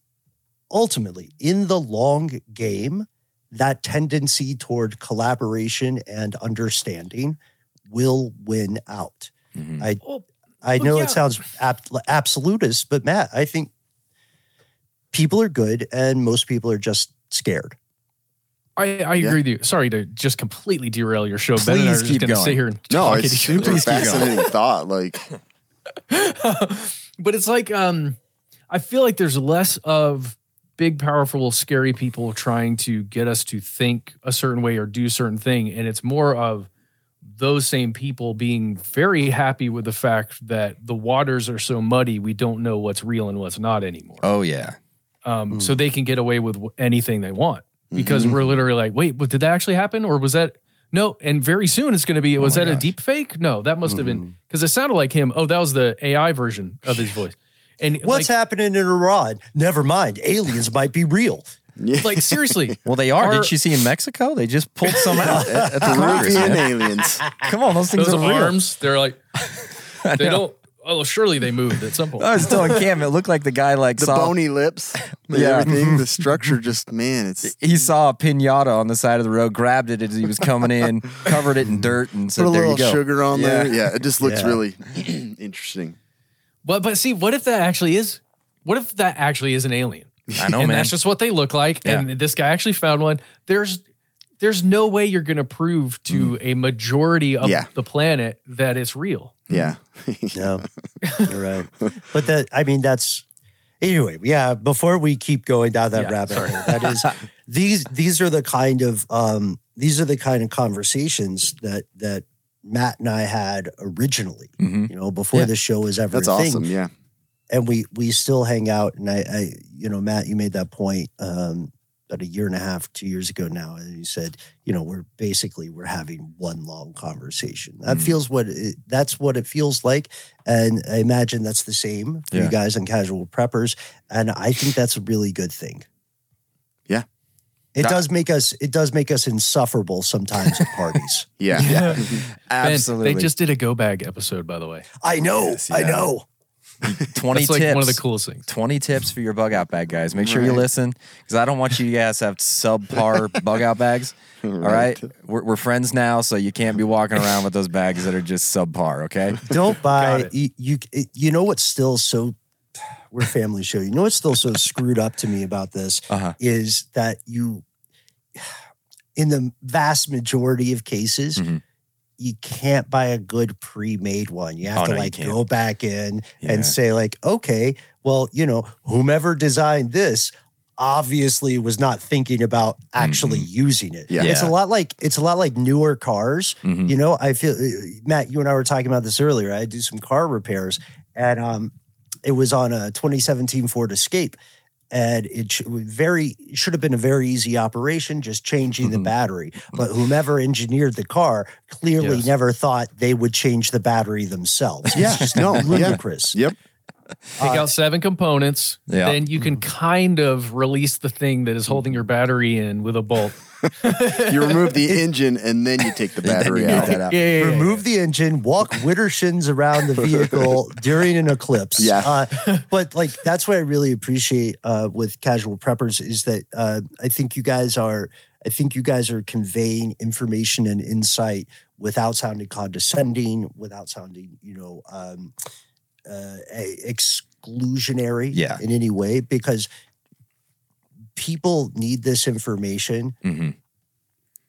ultimately, in the long game, that tendency toward collaboration and understanding will win out. Mhm. I Well, I Well, know yeah. it sounds ab- absolutist, but Matt, I think people are good and most people are just scared. I, I Yeah. agree with you. Sorry to just completely derail your show. ben and I are Please just keep going to going. sit here and No, talk it's at super fascinating thought. Like, but it's like um I feel like there's less of big, powerful, scary people trying to get us to think a certain way or do a certain thing. And it's more of those same people being very happy with the fact that the waters are so muddy, we don't know what's real and what's not anymore. Oh yeah. Um, So they can get away with anything they want because Mhm. we're literally like, wait, but did that actually happen? Or was that no? And very soon it's going to be, was my that a deep fake? No, that must have been because it sounded like him. Oh, that was the AI version of his voice. And What's like, happening in Iran? Never mind. Aliens might be real. yeah. like seriously, Well, they are. Are- Did you see in Mexico? They just pulled some out at, at the Congress. Peruvian man. aliens. Come on, those things those are real. arms, they're like, they don't. Oh, surely they moved at some point. Oh, I was telling Cam, it looked like the guy like The saw bony lips, the Yeah. everything, the structure. Just man, it's he saw a pinata on the side of the road, grabbed it as he was coming in, covered it in dirt, and said, put a "There little you go." sugar on Yeah. there. Yeah, it just looks Yeah. really interesting. But but see, what if that actually is? What if that actually is an alien? I know, and man. that's just what they look like. And this guy actually found one. There's there's no way you're going to prove to a majority of Yeah. the planet that it's real. Yeah, No, you're right. But that, I mean, that's anyway. Yeah. Before we keep going down that Yeah, rabbit sorry. hole, that is these these are the kind of um these are the kind of conversations that that Matt and I had originally. Mhm. You know, before Yeah. the show was ever that's awesome. Yeah, and we we still hang out and I, I you know matt you made that point um about a year and a half two years ago now and you said you know we're basically we're having one long conversation that Mm. feels what it, that's what it feels like and i imagine that's the same for Yeah. you guys and casual preppers and i think that's a really good thing. It That- does make us it does make us insufferable sometimes at parties yeah, Ben, Absolutely. they just did a go bag episode, by the way. i know Yes, i know 20 That's like tips. one of the coolest things. 20 tips for your bug out bag, guys. Make sure you listen because I don't want you guys to have subpar bug out bags. All right. We're, we're friends now, so you can't be walking around with those bags that are just subpar, okay? Don't buy you, you. You know what's still so. We're a family show. You know what's still so screwed up to me about this Uh-huh. is that you, in the vast majority of cases, Mhm. you can't buy a good pre-made one. You have Oh, to no, like go back in Yeah. and say like, okay, well, you know, whomever designed this obviously was not thinking about actually using it. Yeah. It's a Mm-hmm. Lot like it's a lot like newer cars. Mhm. You know, I feel uh, Matt, you and I were talking about this earlier. I do some car repairs, and um, it was on a 2017 Ford Escape, and it sh- very should have been a very easy operation, just changing the Mhm. battery. But whomever engineered the car clearly Yes. never thought they would change the battery themselves. Yeah. it's just No, yeah. ludicrous. Yep. Take Uh, out seven components, Yeah. then you can kind of release the thing that is holding your battery in with a bolt. You remove the engine and then you take the battery out. that out. Yeah, yeah, yeah. remove the engine, walk widdershins around the vehicle during an eclipse. Yeah. Uh, but like that's what I really appreciate uh, with casual preppers is that uh, I think you guys are I think you guys are conveying information and insight without sounding condescending, without sounding you know um, uh, exclusionary Yeah. in any way because people need this information Mhm.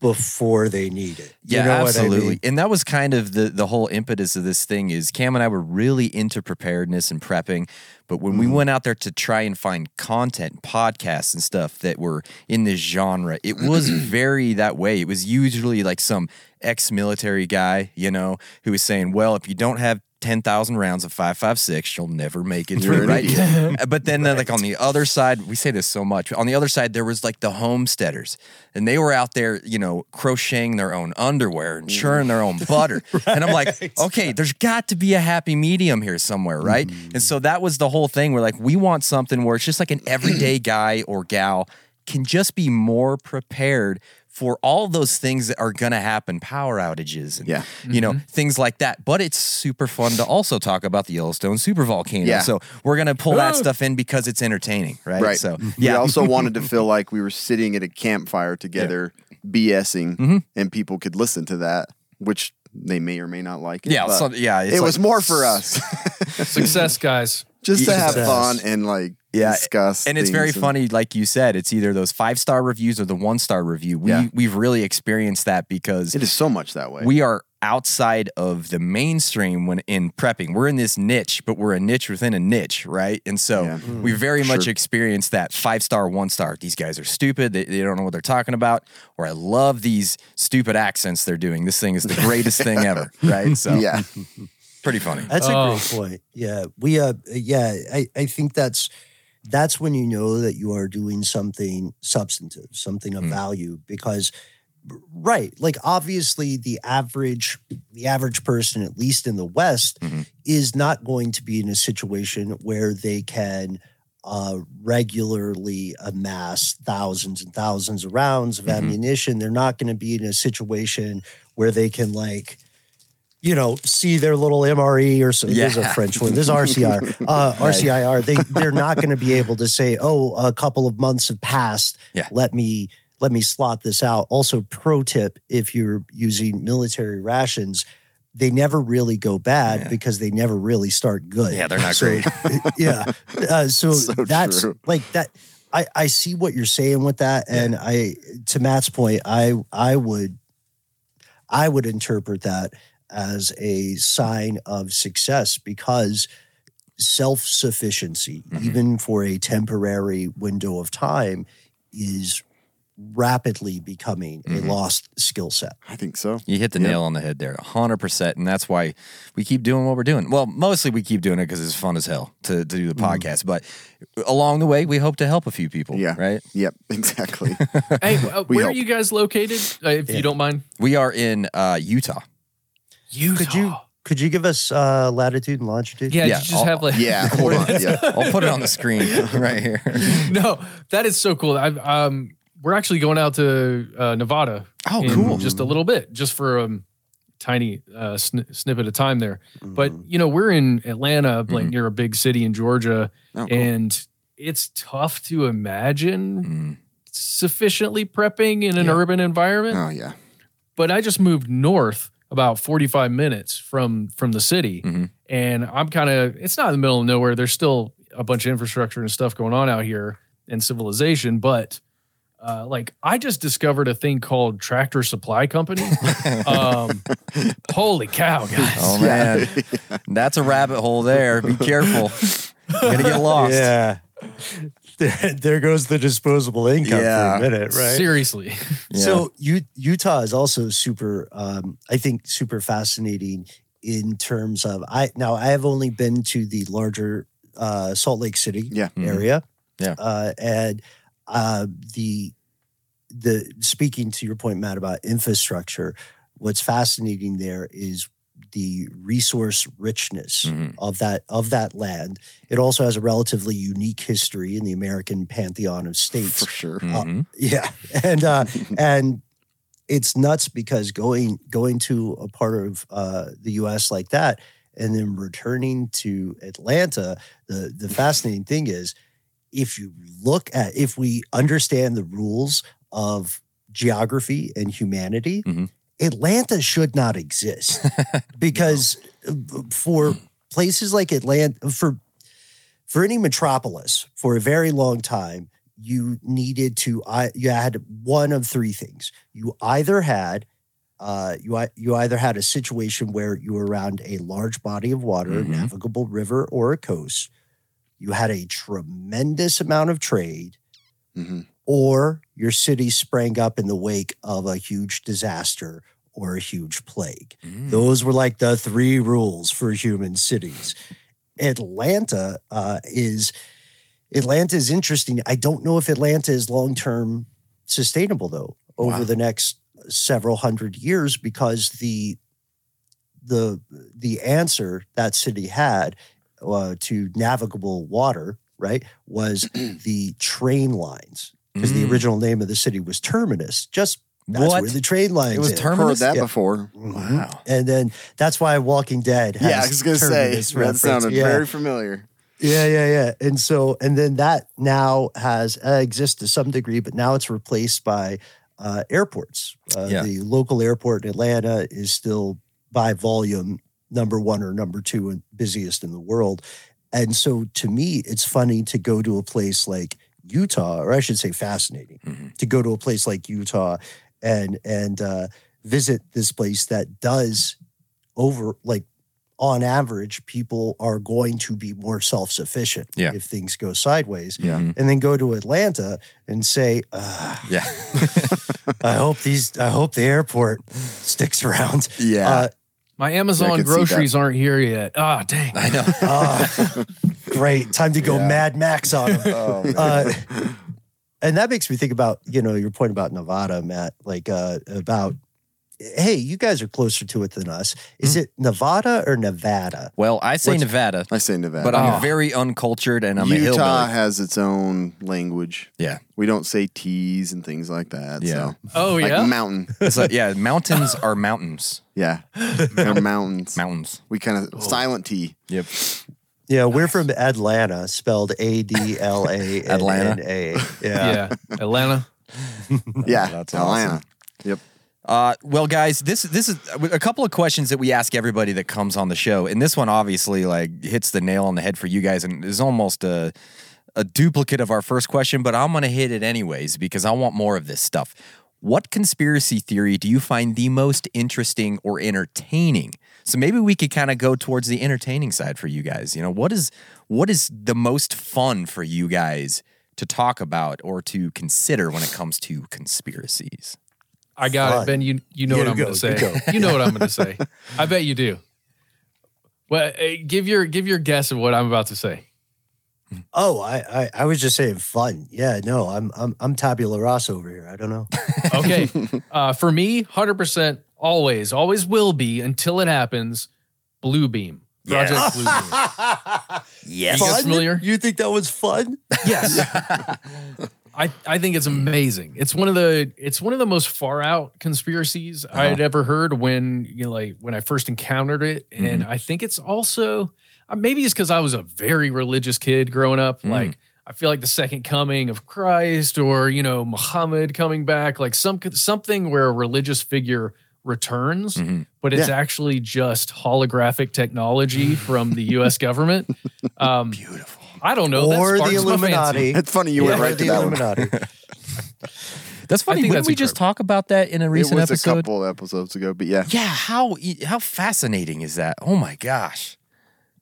before they need it. You Yeah, know what I absolutely. mean? And that was kind of the the whole impetus of this thing is Cam and I were really into preparedness and prepping, but when we Mm-hmm. went out there to try and find content, podcasts and stuff that were in this genre, it was very that way. It was usually like some ex-military guy, you know, who was saying, "Well, if you don't have 10,000 rounds of 556, you'll never make it through, right? Uh, but then, uh, like on the other side, we say this so much. On the other side, there was like the homesteaders, and they were out there, you know, crocheting their own underwear and mm. churning their own butter. And I'm like, okay, there's got to be a happy medium here somewhere, right? And so mm. that was the whole thing. We're like, we want something where it's just like an everyday guy or gal can just be more prepared for all those things that are going to happen, power outages and Yeah. you know Mm-hmm. things like that. But it's super fun to also talk about the Yellowstone supervolcano. Yeah. So we're going to pull that stuff in because it's entertaining, right? Right. So We yeah, also wanted to feel like we were sitting at a campfire together, BSing, Mm-hmm. and people could listen to that, which they may or may not like. It, yeah, but so, yeah. It's it like- was more for us, Success, guys. Just to have fun and like Yeah, discuss. and it's very things funny like you said it's either those five star reviews or the one star review we Yeah. we've really experienced that because It is so much that way. we are outside of the mainstream when in prepping we're in this niche but we're a niche within a niche right and so Yeah. Mm-hmm. we very much Sure. experienced that five star one star these guys are stupid they, they don't know what they're talking about or i love these stupid accents they're doing this thing is the greatest thing ever right so yeah, pretty funny That's a Oh. great point. Yeah, we uh, yeah, I I think that's that's when you know that you are doing something substantive, something of Mm. value, because right, like obviously the average the average person, at least in the West, Mhm. is not going to be in a situation where they can uh, regularly amass thousands and thousands of rounds of Mhm. ammunition. They're not going to be in a situation where they can like you know, see their little MRE or so. There's a French one. There's RCR, uh, Right. RCIR. They they're not going to be able to say, "Oh, a couple of months have passed. Yeah. Let me let me slot this out." Also, pro tip: if you're using military rations, they never really go bad Yeah. because they never really start good. yeah they're not So, great yeah. Uh, so, So that's true. like that. I, I see what you're saying with that, and I to Matt's point, I I would I would interpret that as a sign of success because self sufficiency, Mhm. even for a temporary window of time, is rapidly becoming Mhm. a lost skill set. I think so. You hit the Yep. nail on the head there, 100%. And that's why we keep doing what we're doing. Well, mostly we keep doing it because it's fun as hell to, to do the podcast. But along the way, we hope to help a few people. Yeah. Right? Yep, exactly. Hey, uh, We where are you guys located? Uh, if Yeah. you don't mind. We are in uh, Utah. Utah. Could you could you give us uh, latitude and longitude? Yeah, Yeah, you just I'll- have like yeah, hold on. Yeah, I'll put it on the screen right here. no, that is so cool. I um we're actually going out to uh, Nevada. Oh, cool. Just a little bit, just for um tiny uh, sn- snippet of time there. But Mhm. you know, we're in Atlanta, like Mhm. near a big city in Georgia, Oh, cool. and it's tough to imagine Mm. sufficiently prepping in an Yeah. urban environment. oh yeah. But I just moved north about 45 minutes from from the city, Mhm. and I'm kind of it's not in the middle of nowhere. There's still a bunch of infrastructure and stuff going on out here and civilization, but uh, like I just discovered a thing called Tractor Supply Company. um, holy cow, guys! Oh, man. That's a rabbit hole there. Be careful. You're going to get lost. Yeah. There, there goes the disposable income Yeah. for a minute, right? Seriously, Yeah. So U- Utah is also super, um, I think, super fascinating in terms of I now I have only been to the larger uh, Salt Lake City Yeah. Mhm. area, Yeah. uh, and uh, the the speaking to your point, Matt, about infrastructure. What's fascinating there is the resource richness Mhm. of that of that land. It also has a relatively unique history in the American pantheon of states. For sure. Mhm. Yeah, and uh, and it's nuts because going going to a part of uh, the U.S. like that, and then returning to Atlanta. The the fascinating thing is, if you look at if we understand the rules of geography and humanity, Mhm. Atlanta should not exist because uh, for places like Atlanta for for any metropolis for a very long time you needed to I you had one of three things you either had uh, you you either had a situation where you were around a large body of water, a Mhm. navigable river, or a coast. You had a tremendous amount of trade, hmm or your city sprang up in the wake of a huge disaster or a huge plague. Mm. Those were like the three rules for human cities. Atlanta uh, is Atlanta is interesting. I don't know if Atlanta is long term sustainable though over Wow. the next several hundred years because the the the answer that city had uh, to navigable water right was the train lines because the Mm. original name of the city was Terminus just That's What? where the train lines. It was in. Terminus? Heard that Yeah. before. Wow. And then that's why Walking Dead. Has Yeah, I was gonna say Terminus that sounded Yeah. very familiar. Yeah, yeah, yeah. And so, and then that now has uh, exists to some degree, but now it's replaced by uh, airports. Uh, Yeah. The local airport in Atlanta is still by volume number one or number two and busiest in the world. And so, to me, it's funny to go to a place like Utah, or I should say, fascinating Mhm. to go to a place like Utah and and uh, visit this place that does over like on average people are going to be more self-sufficient Yeah. if things go sideways Yeah. Mhm. and then go to atlanta and say "Ugh, Yeah. i hope these i hope the airport sticks around Yeah. uh, My Amazon could see that. groceries aren't here yet. Ah, dang. I know. ah, great time to go Yeah. mad max on them oh, uh, and that makes me think about you know your point about nevada matt like uh about hey you guys are closer to it than us is Hmm. it nevada or nevada Well, I say What's- Nevada, I say Nevada. but I'm Oh. very uncultured and I'm a Utah hillbilly. has its own language. Yeah. We don't say T's and things like that. Yeah. So. Oh, Like yeah. mountain. It's like, yeah, mountains are mountains. Yeah. They're mountains. Mountains. We kind Oh. of silent T. Yep. Yeah we're from atlanta spelled a-d-l-a Atlanta? yeah yeah. Atlanta. Yeah. that's Atlanta. Yep. Uh, well, guys, this this is a couple of questions that we ask everybody that comes on the show, and this one obviously like hits the nail on the head for you guys, and is almost a a duplicate of our first question, but I'm gonna hit it anyways because I want more of this stuff. What conspiracy theory do you find the most interesting or entertaining? So maybe we could kind of go towards the entertaining side for you guys. You know, what is what is the most fun for you guys to talk about or to consider when it comes to conspiracies? I got Fun. it, Ben. You you know Yeah, what I'm going to say. you go. You know what I'm going to say. I bet you do. Well, eh, give your give your guess of what I'm about to say. Oh I, I i was just saying fun yeah no i'm i'm i'm tabula rasa over here i don't know Okay. uh, for me, 100% always, always will be until it happens. Blue Beam. Project Blue Beam. Yes. You familiar? you think that was fun Yes. I, I think it's amazing. It's one of the it's one of the most far out conspiracies I had ever heard when you know like when I first encountered it, and I think it's also maybe it's because I was a very religious kid growing up. Mm. Like I feel like the second coming of Christ, or you know Muhammad coming back, like some something where a religious figure returns, Mhm. but it's Yeah. actually just holographic technology from the U.S. government. Um, Beautiful. I don't know. that or the sparks my fancy. illuminati It's funny you went Or right to the that one. illuminati That's funny. think Didn't that's we just talk about that in a It recent was episode? a couple episodes ago, but yeah. Yeah, how how fascinating is that? Oh my gosh.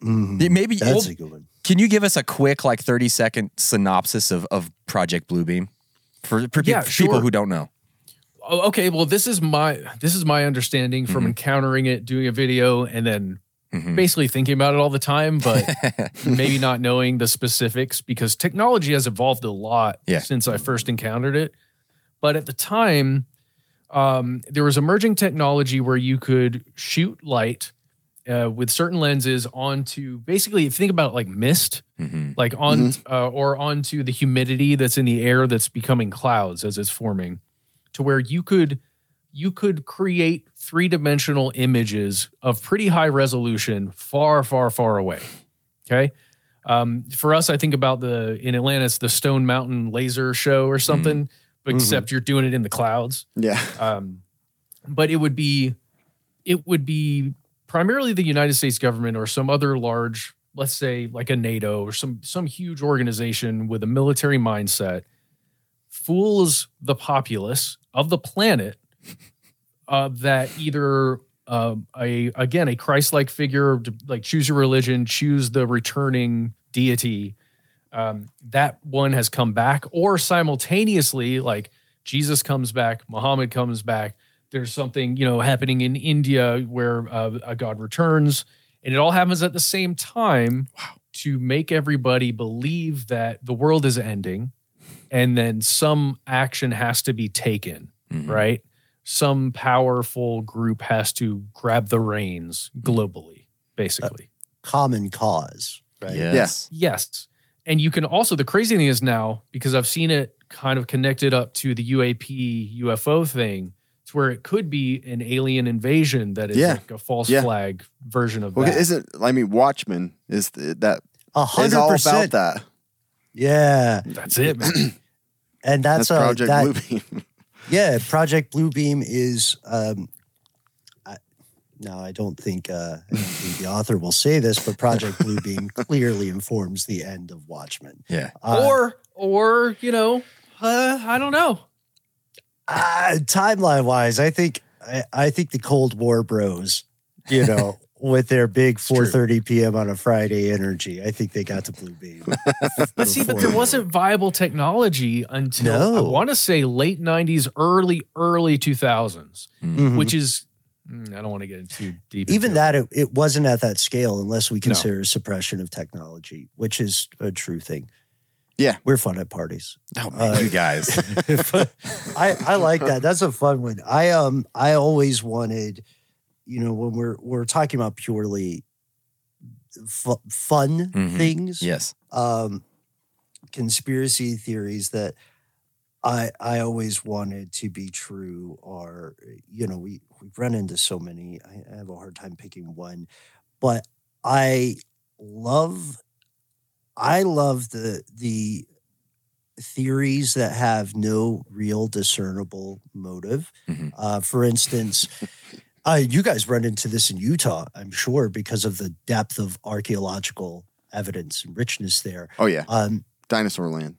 Mhm. Maybe that's well, a good one can you give us a quick like 30 second synopsis of, of Project Bluebeam for, for, Yeah, for people who don't know? Oh, okay, well, this is my this is my understanding from Mhm. encountering it, doing a video, and then Mhm. basically thinking about it all the time, but maybe not knowing the specifics because technology has evolved a lot Yeah. since I first encountered it. But at the time, um, there was emerging technology where you could shoot light uh, with certain lenses onto basically, if you think about like mist, Mhm. like on uh, or onto the humidity that's in the air that's becoming clouds as it's forming to where you could you could create three-dimensional images of pretty high resolution far far far away okay? Um, for us i think about the in atlanta it's the stone mountain laser show or something but except you're doing it in the clouds. Yeah. um, but it would be it would be primarily the United States government or some other large, let's say like a NATO or some some huge organization with a military mindset, fools the populace of the planet uh, that either um, a again a Christ-like figure, like choose your religion, choose the returning deity. Um, that one has come back, or simultaneously, like Jesus comes back, Muhammad comes back. There's something you know happening in India where uh, a God returns, and it all happens at the same time to make everybody believe that the world is ending, and then some action has to be taken, Mhm. right? Some powerful group has to grab the reins globally, basically. common cause right Yes. Yes. And you can also, the crazy thing is now, because I've seen it kind of connected up to the UAP UFO thing, to where it could be an alien invasion that is Yeah. like a false Yeah. flag version of Well, that. isn't I mean Watchmen is th- that A is hundred all about percent. that. Yeah, That's it, man. and that's, That's, uh, Project that, Bluebeam. Yeah, Project Bluebeam is. Um, I, no, I don't think, uh, I don't think the author will say this, but Project Bluebeam clearly informs the end of Watchmen. Yeah. Uh, or or you know, uh, I don't know. Uh, timeline wise, I think I, I think the Cold War bros, you know, with their big 4:30 p.m. on a Friday energy, I think they got the to Bluebeam. But see, but before- there wasn't viable technology until No. I want to say late '90s, early early 2000s, Mhm. which is mm, I don't want to get too deep. even into that it, it wasn't at that scale unless we No. consider suppression of technology, which is a true thing. Yeah. we're fun at parties. Oh, man, Uh, you guys. I I like that. That's a fun one. I um I always wanted, you know, when we're we're talking about purely fu- fun Mhm. things, yes. um, conspiracy theories that I I always wanted to be true are you know we we've run into so many. I, I have a hard time picking one, but I love I love the the theories that have no real discernible motive. Mhm. Uh, for instance. Uh, you guys run into this in Utah, I'm sure, because of the depth of archaeological evidence and richness there. Oh yeah, Um, Dinosaur Land.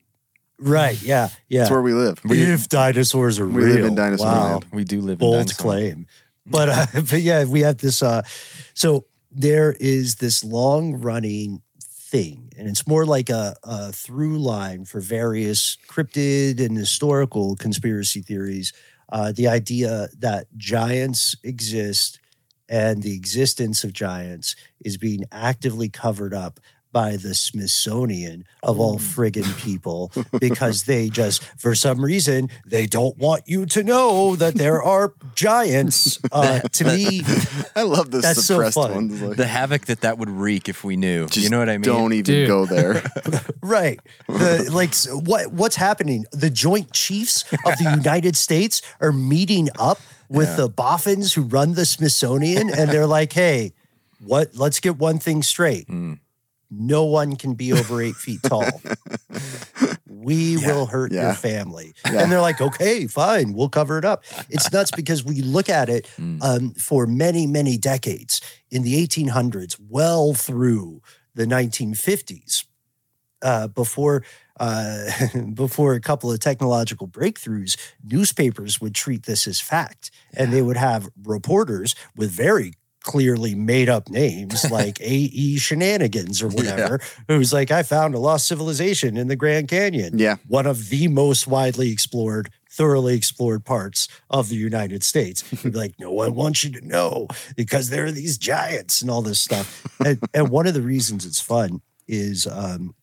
right? Yeah, yeah. That's where we live. We, if dinosaurs are we real, live in dinosaur wow, land. We do live in bold dinosaur claim. But uh, but yeah, we have this. Uh, so there is this long running thing, and it's more like a, a through line for various cryptid and historical conspiracy theories. Uh, the idea that giants exist and the existence of giants is being actively covered up by the Smithsonian of all friggin' people because they just, for some reason, they don't want you to know that there are giants. Uh, to me, I love the That's so suppressed fun. ones. Like, The havoc that that would wreak if we knew. just you know what I mean? Don't even Dude. go there. right? The, like, what what's happening? The Joint Chiefs of the United States are meeting up with the boffins who run the Smithsonian, and they're like, "Hey, what? Let's get one thing straight." Mm. No one can be over eight feet tall. We will hurt yeah. your family. Yeah. And they're like, okay, fine, we'll cover it up. It's nuts because we look at it Mm. um, for many, many decades in the 1800s, well through the 1950s, uh, before. Uh, before a couple of technological breakthroughs, newspapers would treat this as fact, and they would have reporters with very clearly made up names like A.E. Shenanigans or whatever, who's like, I found a lost civilization in the Grand Canyon yeah, one of the most widely explored, thoroughly explored parts of the United States. Like, no one wants you to know because there are these giants and all this stuff. and, and one of the reasons it's fun is um,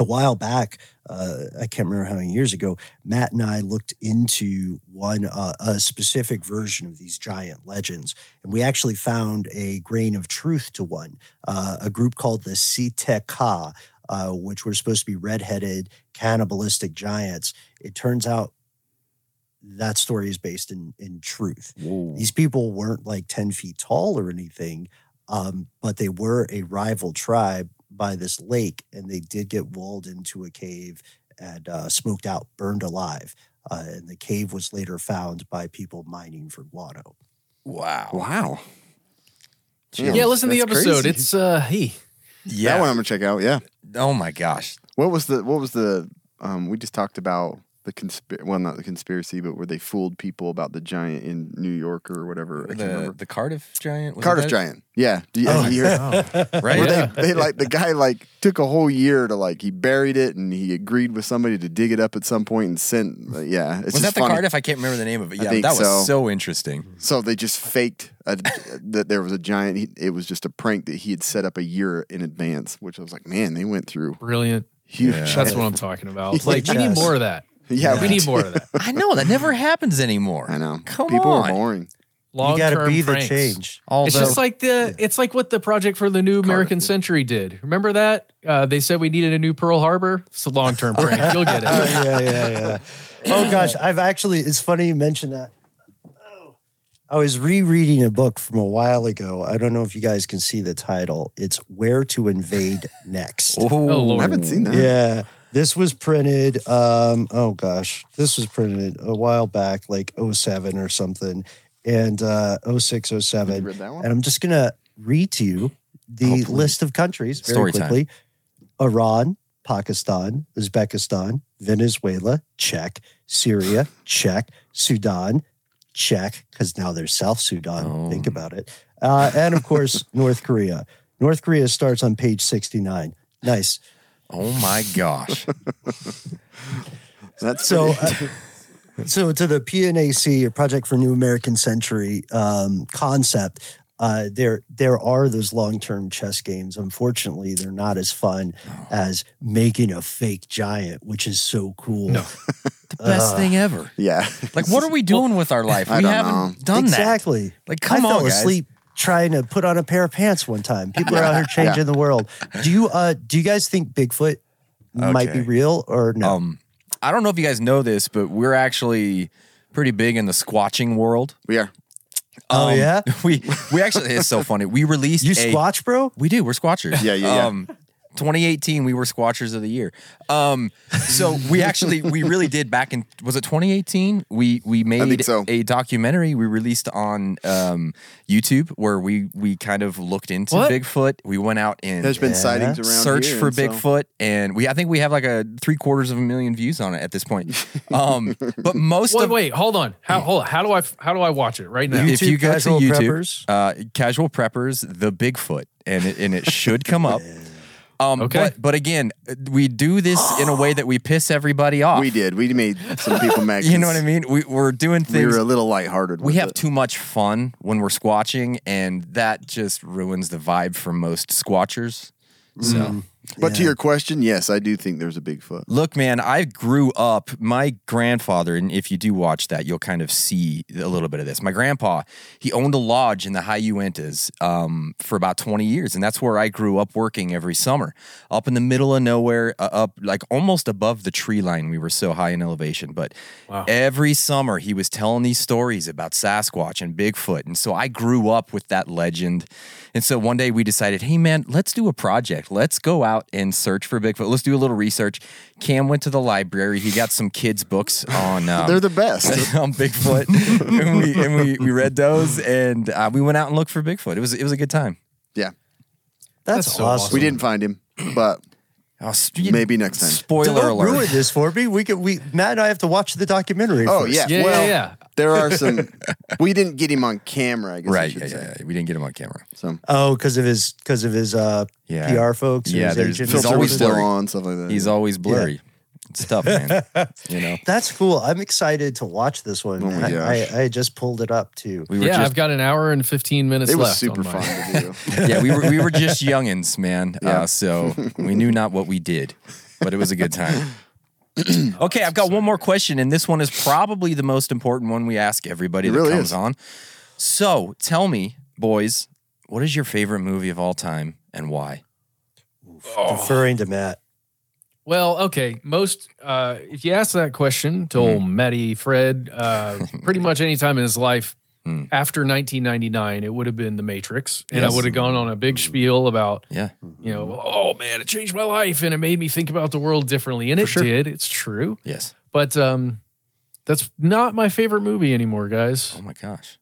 a while back, uh, I can't remember how many years ago, Matt and I looked into one, uh, a specific version of these giant legends. And we actually found a grain of truth to one, uh, a group called the Si-Te-Cah, uh, which were supposed to be redheaded, cannibalistic giants. It turns out that story is based in, in truth. These people weren't like 10 feet tall or anything, um, but they were a rival tribe by this lake, and they did get walled into a cave and uh, smoked out, burned alive. Uh, and the cave was later found by people mining for guano. Wow. wow. yeah, listen to the episode. crazy. It's uh, he. Yeah. that one I'm gonna check out. Yeah. oh my gosh. What was the what was the um we just talked about the conspiracy well not the conspiracy but where they fooled people about the giant in New York or whatever I can't The the Cardiff giant. was it Cardiff giant. Yeah. Do Oh. you hear- Right. where yeah. they, they like the guy like took a whole year to like he buried it and he agreed with somebody to dig it up at some point and sent uh, yeah it's was just that the funny. Cardiff? I can't remember the name of it. Yeah, that was so. so, interesting. So they just faked a, that there was a giant. He, it was just a prank that he had set up a year in advance, which I was like, man, they went through Brilliant. huge. Yeah. That's what I'm talking about. Like we need more of that. Yeah, we need more of that. I know that never happens anymore. I know. Come People on. are boring. Long you got to term be the change. Although, It's just like the it's like what the project for the new American yeah. Century did. Remember that? Uh, they said we needed a new Pearl Harbor. It's a long term prank. You'll get Oh, it. yeah, yeah, yeah. Oh gosh, I've actually. It's funny you mentioned that. I was rereading a book from a while ago. I don't know if you guys can see the title. It's Where to Invade Next. Oh, Lord. I haven't seen that. Yeah. This was printed um oh gosh, this was printed a while back like 07 or something and uh 06 Have 07 you read that one? and I'm just going to read to you the Hopefully. list of countries very Story time. quickly. Iran, Pakistan, Uzbekistan, Venezuela, check, Syria, check, Sudan, check, because now there's South Sudan. Think Oh. about it. Uh, and of course, North Korea. North Korea starts on page 69. Nice. Oh my gosh. That's So, uh, so to the PNAC, or Project for New American Century um, concept, uh, there there are those long term chess games. Unfortunately, they're not as fun as making a fake giant, which is so cool. No. the best Uh, thing ever. yeah. Like, what are we doing with our life? I We don't haven't know. done that. exactly. Like, come I on, fell guys. asleep trying to put on a pair of pants one time. People are out here changing the world. Do you uh do you guys think Bigfoot might be real or no? Um, I don't know if you guys know this, but we're actually pretty big in the squatching world. We are. Oh, Um, yeah? we we actually it's so funny. We released you a, squatch, bro? We do. We're squatchers. Yeah, yeah, yeah. Um, 2018, we were squatchers of the year. Um, so we actually we really did back in was it 2018? We we made so. a documentary we released on um, YouTube where we we kind of looked into What? Bigfoot. We went out and There's been Yeah. sightings around search here, for and so- Bigfoot, and we I think we have like a three quarters of a million views on it at this point. Um, but most Wait, of wait, hold on. How hold on. How do I how do I watch it right now? if you YouTube go to Casual YouTube, Preppers? uh, casual preppers, the Bigfoot, and it, and it should come up. Um, Okay. But, but again, we do this in a way that we piss everybody off. We did. We made some people mad. You know what I mean? We, we're doing things. We things. were a little lighthearted. we have it. too much fun when we're squatching, and that just ruins the vibe for most squatchers. So. Mm. But to your question, yes, I do think there's a Bigfoot. Look, man, I grew up. My grandfather, and if you do watch that, you'll kind of see a little bit of this. My grandpa, he owned a lodge in the High Uintas um, for about 20 years, and that's where I grew up working every summer, up in the middle of nowhere, uh, up like almost above the tree line. We were so high in elevation, but Wow. every summer he was telling these stories about Sasquatch and Bigfoot, and so I grew up with that legend. And so one day we decided, hey man, let's do a project. Let's go out and search for Bigfoot. Let's do a little research. Cam went to the library. He got some kids' books on um, They're the best. on Bigfoot, and, we, and we we read those, and uh, we went out and looked for Bigfoot. It was it was a good time. yeah. That's, That's so awesome. awesome. We didn't find him, but Oh, s- Maybe next time. Spoiler Don't alert. ruin this for me. We could we Matt and I have to watch the documentary. oh first. yeah, Yeah, well, yeah, yeah. There are some. we didn't get him on camera. I guess Right. should Yeah, yeah, yeah. We didn't get him on camera. So Oh, because of his because of his uh, Yeah. PR folks. or Yeah, his there's- agent or he's always was something? still blurry. on stuff like that. He's always blurry. It's tough, man. you know. That's cool. I'm excited to watch this one. Oh my man. I, gosh. I, I just pulled it up too. We were Yeah, just I've got an hour and 15 minutes it was left. super on mine. fun to do. yeah, we were we were just youngins, man. Yeah. Uh, so we knew not what we did, but it was a good time. okay, I've got one more question, and this one is probably the most important one we ask everybody It that really comes is. on. So tell me, boys, what is your favorite movie of all time and why? Deferring to Matt. Well, okay. Most, uh, if you ask that question to Mm-hmm. old Matty Fred, uh, pretty much any time in his life Mm. after 1999, it would have been The Matrix, and Yes. I would have gone on a big spiel about, Yeah, you know, oh man, it changed my life and it made me think about the world differently, and it sure. did. It's true, yes. but um, that's not my favorite movie anymore, guys. Oh my gosh,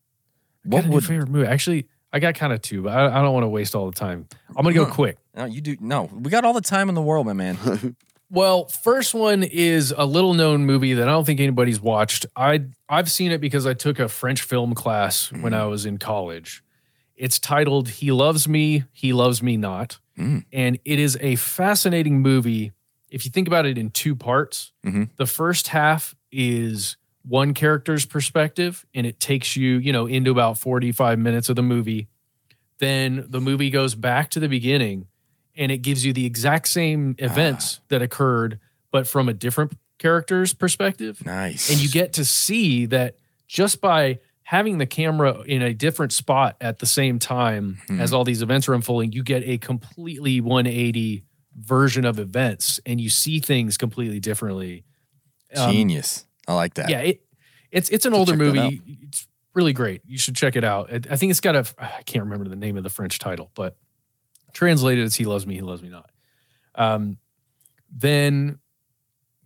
What what got a new would? favorite movie? Actually, I got kind of two, but I, I don't want to waste all the time. I'm gonna go Huh. quick. No, you do. No, we got all the time in the world, my man. Well, first one is a little known movie that I don't think anybody's watched. I I've seen it because I took a French film class when I was in college. It's titled He Loves Me, He Loves Me Not. Mm. And it is a fascinating movie if you think about it in two parts. Mhm. The first half is one character's perspective and it takes you, you know, into about 45 minutes of the movie. Then the movie goes back to the beginning and it gives you the exact same events that occurred, but from a different character's perspective. Nice. And you get to see that just by having the camera in a different spot at the same time Hmm. as all these events are unfolding, you get a completely 180 version of events and you see things completely differently. Um, genius. I like that. yeah, it, it's it's an older movie. It's really great. You should check it out. I think it's got a I can't remember the name of the French title, but translated as "He loves me, he loves me not." Um, then,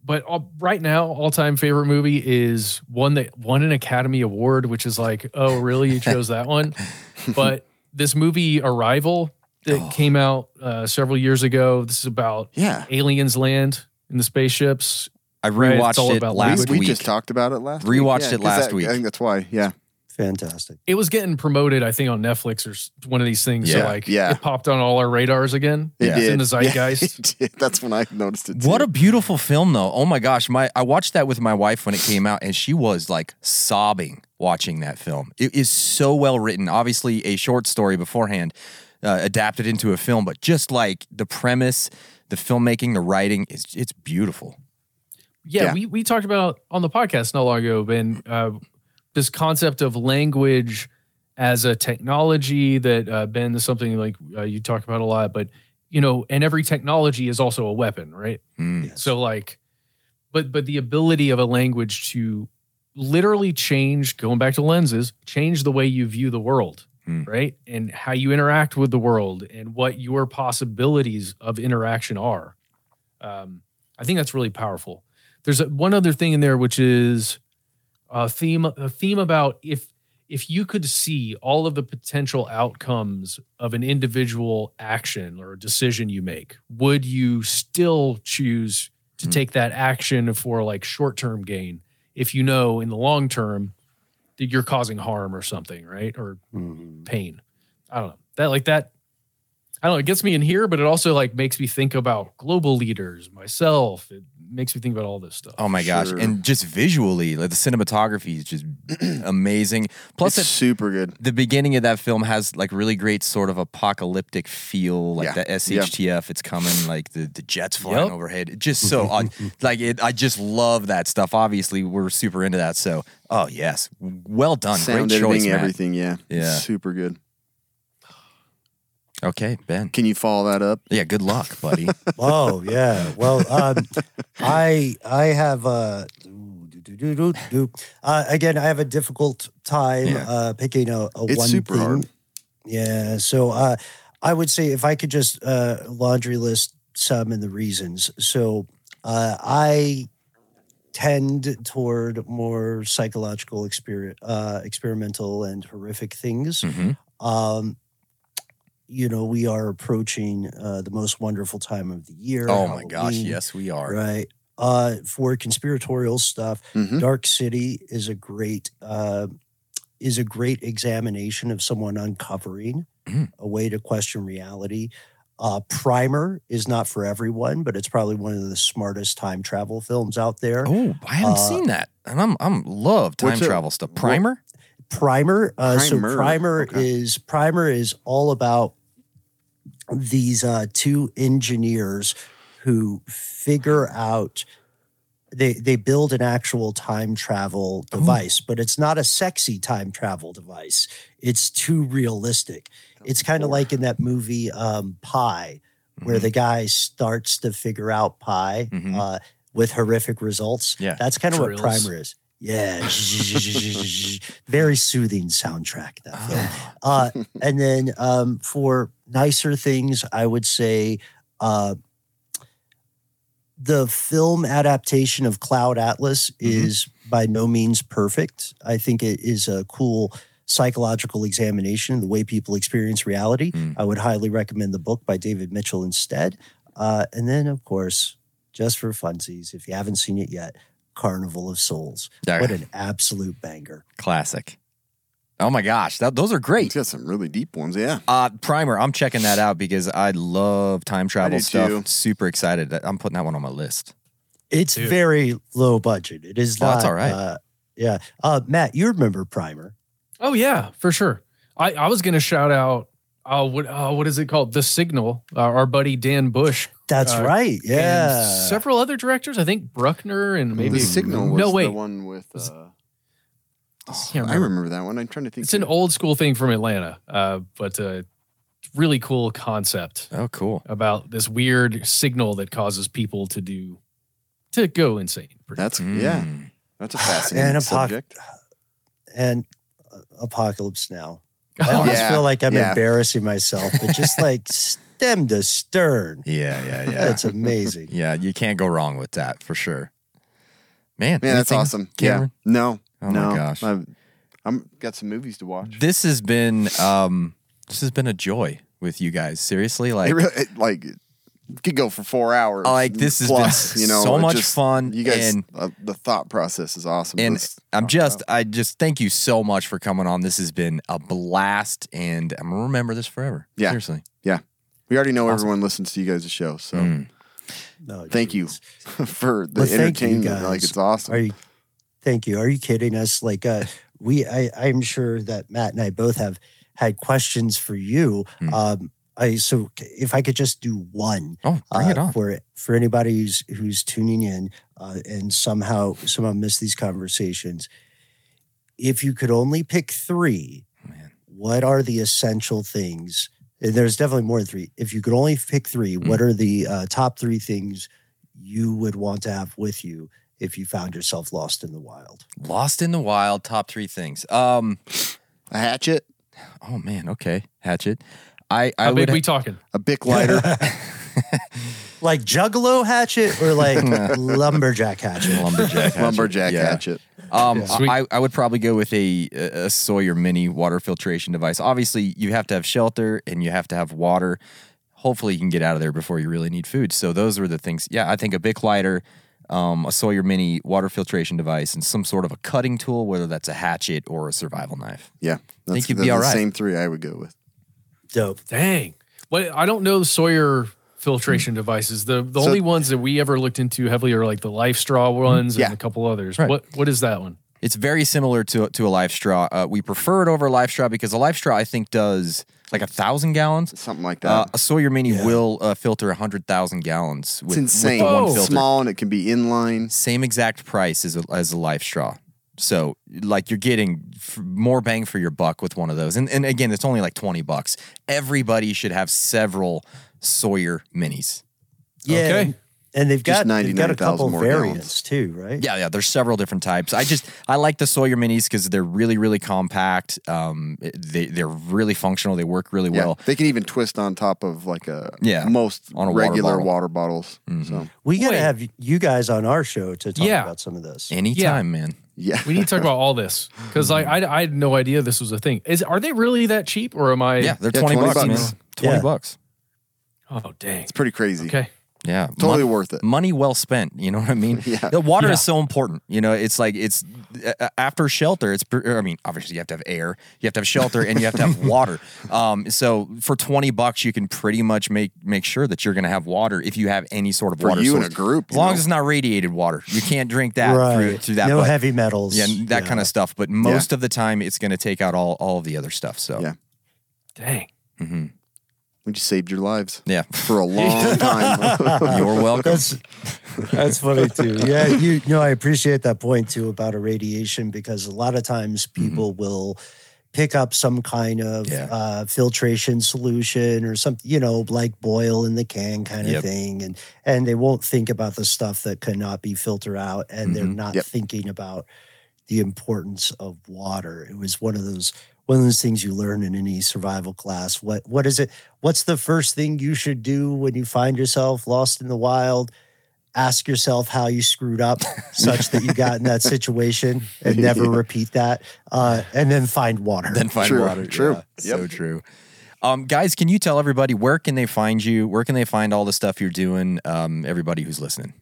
but all, right now, all-time favorite movie is one that won an Academy Award, which is like, oh, really? You chose that one? but this movie Arrival that Oh. came out uh, several years ago. This is about Yeah. aliens land in the spaceships. I Right, it's rewatched all it last we, we week. just talked about it last Rewatched week. it last 'cause week. I think that's why. Yeah. Fantastic. It was getting promoted, I think, on Netflix or one of these things. So Yeah, like, yeah. it popped on all our radars again. It Yeah. It's in the did. Yeah, zeitgeist. it did. That's when I noticed it. What a beautiful film, though. Oh my gosh, my I watched that with my wife when it came out, and she was like sobbing watching that film. It is so well written. Obviously, a short story beforehand, uh, adapted into a film, but just like the premise, the filmmaking, the writing is it's beautiful. Yeah, Yeah. we we talked about on the podcast not long ago, Ben, uh, this concept of language as a technology that uh, Ben is something like uh, you talk about a lot, but you know, and every technology is also a weapon, right? Mm. Yes. So like, but but the ability of a language to literally change, going back to lenses, change the way you view the world, Hmm. right, and how you interact with the world, and what your possibilities of interaction are. Um, I think that's really powerful. There's a, one other thing in there, which is a theme a theme about if if you could see all of the potential outcomes of an individual action or decision you make, would you still choose to Hmm. take that action for like short term gain if you know in the long term that you're causing harm or something, right? Or Mhm. pain. I don't know. That like that I don't know, it gets me in here, but it also like makes me think about global leaders, myself. It makes me think about all this stuff. Oh my gosh, Sure. and just visually, like the cinematography is just amazing. Plus, it's it, super good. the beginning of that film has like really great sort of apocalyptic feel, like Yeah. the SHTF. It's coming, like the, the jets flying Yep. overhead. It just so odd. like it. I just love that stuff. Obviously, we're super into that. So, oh yes, well done. Sound great choice, editing, Matt. everything. Yeah. Yeah. Super good. Okay, Ben. Can you follow that up? Yeah, good luck, buddy. Oh yeah. Well, um, I I have uh, do, do, do, do, do. uh again. I have a difficult time Yeah. uh, picking a, a It's one super thing. hard. Yeah. So uh, I would say if I could just uh, laundry list some and the reasons. So uh, I tend toward more psychological exper- uh, experimental and horrific things. Mhm. Um, you know, we are approaching uh, the most wonderful time of the year. Oh my gosh, yes, we are. Right. Uh, for conspiratorial stuff, Mhm. Dark City is a great uh, is a great examination of someone uncovering Mhm. a way to question reality. Uh, Primer is not for everyone, but it's probably one of the smartest time travel films out there. Oh, I haven't Uh, seen that, and I'm I'm love time travel stuff. what- Primer. Primer. Uh, so Primer, Primer okay. is Primer is all about these uh, two engineers who figure out they they build an actual time travel device, but it's not a sexy time travel device. It's too realistic. It's kind of like in that movie um, Pi, where Mm-hmm. the guy starts to figure out pi Mhm. uh, with horrific results. Yeah. That's kind of what Primer is. Yeah. Very soothing soundtrack, that film. Ah. Uh, and then um, for nicer things, I would say uh, the film adaptation of Cloud Atlas Mm-hmm. is by no means perfect. I think it is a cool psychological examination of the way people experience reality. Mm. I would highly recommend the book by David Mitchell instead. Uh, and then, of course, just for funsies, if you haven't seen it yet, Carnival of Souls. Yeah. What an absolute banger. Classic. Oh my gosh, that, those are It's great. got some really deep ones. Yeah. Uh, Primer, I'm checking that out because I love time travel do stuff. too. Super excited. I'm putting that one on my list. It's Dude. very low budget. It is Oh, not. that's all right. Uh, yeah. Uh, Matt, you remember Primer. Oh yeah, for sure. I, I was gonna shout out uh what uh, what is it called? The Signal. Uh, our buddy Dan Bush. That's Uh, right. and Yeah. several other directors. I think Bruckner and maybe the signal was no wait. the one with. Was- Uh, can't I remember. remember that one. I'm trying to think. It's an old school thing from Atlanta, uh, but uh, really cool concept Oh, cool. about this weird signal that causes people to do to go insane. pretty That's yeah. Mm. That's a fascinating And apoc- subject. and Apocalypse Now. I almost Yeah, feel like I'm yeah. embarrassing myself, but just like stem to stern. Yeah, yeah, yeah. That's amazing. yeah, you can't go wrong with that for sure. Man, Man, that's awesome. Cameron? Yeah. No. Oh my gosh. I've, I'm got some movies to watch. This has been um this has been a joy with you guys. Seriously, like it really, it, like could go for four hours. Like, this has been plus, you know, so much just- fun, You guys, and- uh, the thought process is awesome. and Let's I'm just about I just thank you so much for coming on. This has been a blast and I'm gonna remember this forever. Yeah. Seriously. yeah. We already know everyone listens to you guys' show, so Mm. No, thank you for the Well, thank you, entertainment. Like it's awesome. Are you? Thank you. Are you kidding us? Like, uh, we, I, I'm sure that Matt and I both have had questions for you. Hmm. Um, I so if I could just do one Oh, bring it uh, on. for for anybody who's who's tuning in uh, and somehow somehow missed these conversations. If you could only pick three, Man. what are the essential things? And there's definitely more than three. If you could only pick three, Hmm. what are the uh, top three things you would want to have with you if you found yourself lost in the wild? Lost in the wild, top three things. Um a hatchet, oh man, okay. Hatchet. I I How big would we talking? a bic lighter. Like Juggalo hatchet or like lumberjack hatchet? lumberjack hatchet. lumberjack Yeah. hatchet. Um, Sweet. I, I would probably go with a, a Sawyer mini water filtration device. Obviously, you have to have shelter and you have to have water. Hopefully, you can get out of there before you really need food. So those were the things. Yeah, I think a Bic lighter, um, a Sawyer mini water filtration device, and some sort of a cutting tool, whether that's a hatchet or a survival knife. Yeah, that's you'd the, be all right. the same three I would go with. Dope. Dang. Well, I don't know Sawyer filtration devices. The the So- only ones that we ever looked into heavily are like the LifeStraw ones Yeah. and a couple others. Right. What what is that one? It's very similar to to a LifeStraw. Uh, we prefer it over a LifeStraw because a LifeStraw I think does like a thousand gallons. Something like that. Uh, a Sawyer Mini Yeah. will uh, filter a hundred thousand gallons. With, it's insane. With the one filter. Small and it can be inline. same exact price as a, as a LifeStraw. So like you're getting f- more bang for your buck with one of those. And and again, it's only like 20 bucks. Everybody should have several Sawyer minis. Yeah. Okay. and- And they've got they've got a 99,000 couple more variants too, right? Yeah, yeah, there's several different types. I just I like the Sawyer minis cuz they're really really compact. Um they they're really functional. They work really Yeah, well. they can even twist on top of like a Yeah, most on a water regular bottle. water bottles. So We got to Wait. have you guys on our show to talk Yeah. about some of this. Anytime, man. yeah, We need to talk about all this because like I, I had no idea this was a thing. Is are they really that cheap or am I? Yeah, they're Yeah, 20, 20 bucks, bucks. man. 20 Yeah. bucks. Oh dang. it's pretty crazy. Okay. Yeah. Totally Mon- worth it. Money well spent. You know what I mean? Yeah. The water Yeah. is so important. You know, it's like it's uh, after shelter. It's I mean, obviously you have to have air, you have to have shelter, and you have to have water. Um, so for twenty bucks, you can pretty much make make sure that you're going to have water if you have any sort of For water you source. and a group, as long know? as it's not radiated water, you can't drink that right. through, through that. no but- heavy metals. yeah, that kind of stuff. But most of the time, it's going to take out all all of the other stuff. So Yeah. Dang. We just saved your lives yeah, for a long time. you're welcome. That's that's funny too. Yeah, you, you know, I appreciate that point too about irradiation because a lot of times people will pick up some kind of Yeah. uh, filtration solution or something, you know, like boil in the can kind of Yep. thing, and and they won't think about the stuff that cannot be filtered out, and they're Mhm. not Yep. thinking about the importance of water. It was one of those one of those things you learn in any survival class. What what is it? What's the first thing you should do when you find yourself lost in the wild? Ask yourself how you screwed up such that you got in that situation and never Yeah. repeat that. Uh, and then find water. then find True, water. true. Yeah, So true. Um, guys, can you tell everybody where can they find you? Where can they find all the stuff you're doing? Um, everybody who's listening.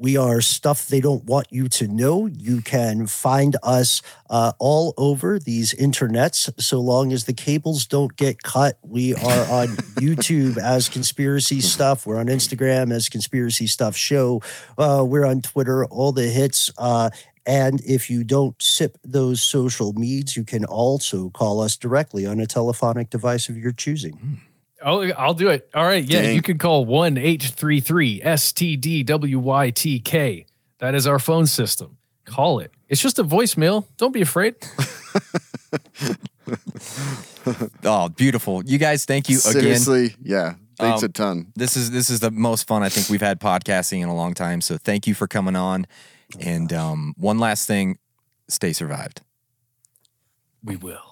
We are stuff they don't want you to know. You can find us uh, all over these internets so long as the cables don't get cut. We are on YouTube as Conspiracy Stuff. We're on Instagram as Conspiracy Stuff Show. Uh, we're on Twitter, all the hits. Uh, and if you don't sip those social meds, you can also call us directly on a telephonic device of your choosing. Oh, I'll do it. All right. Yeah, Dang. you can call 1 833 STDWYTK. That is our phone system. Call it. It's just a voicemail. Don't be afraid. Oh, beautiful. You guys, thank you again. Seriously, yeah. Thanks Um, a ton. This is this is the most fun I think we've had podcasting in a long time. So thank you for coming on. And um, one last thing, stay survived. We will.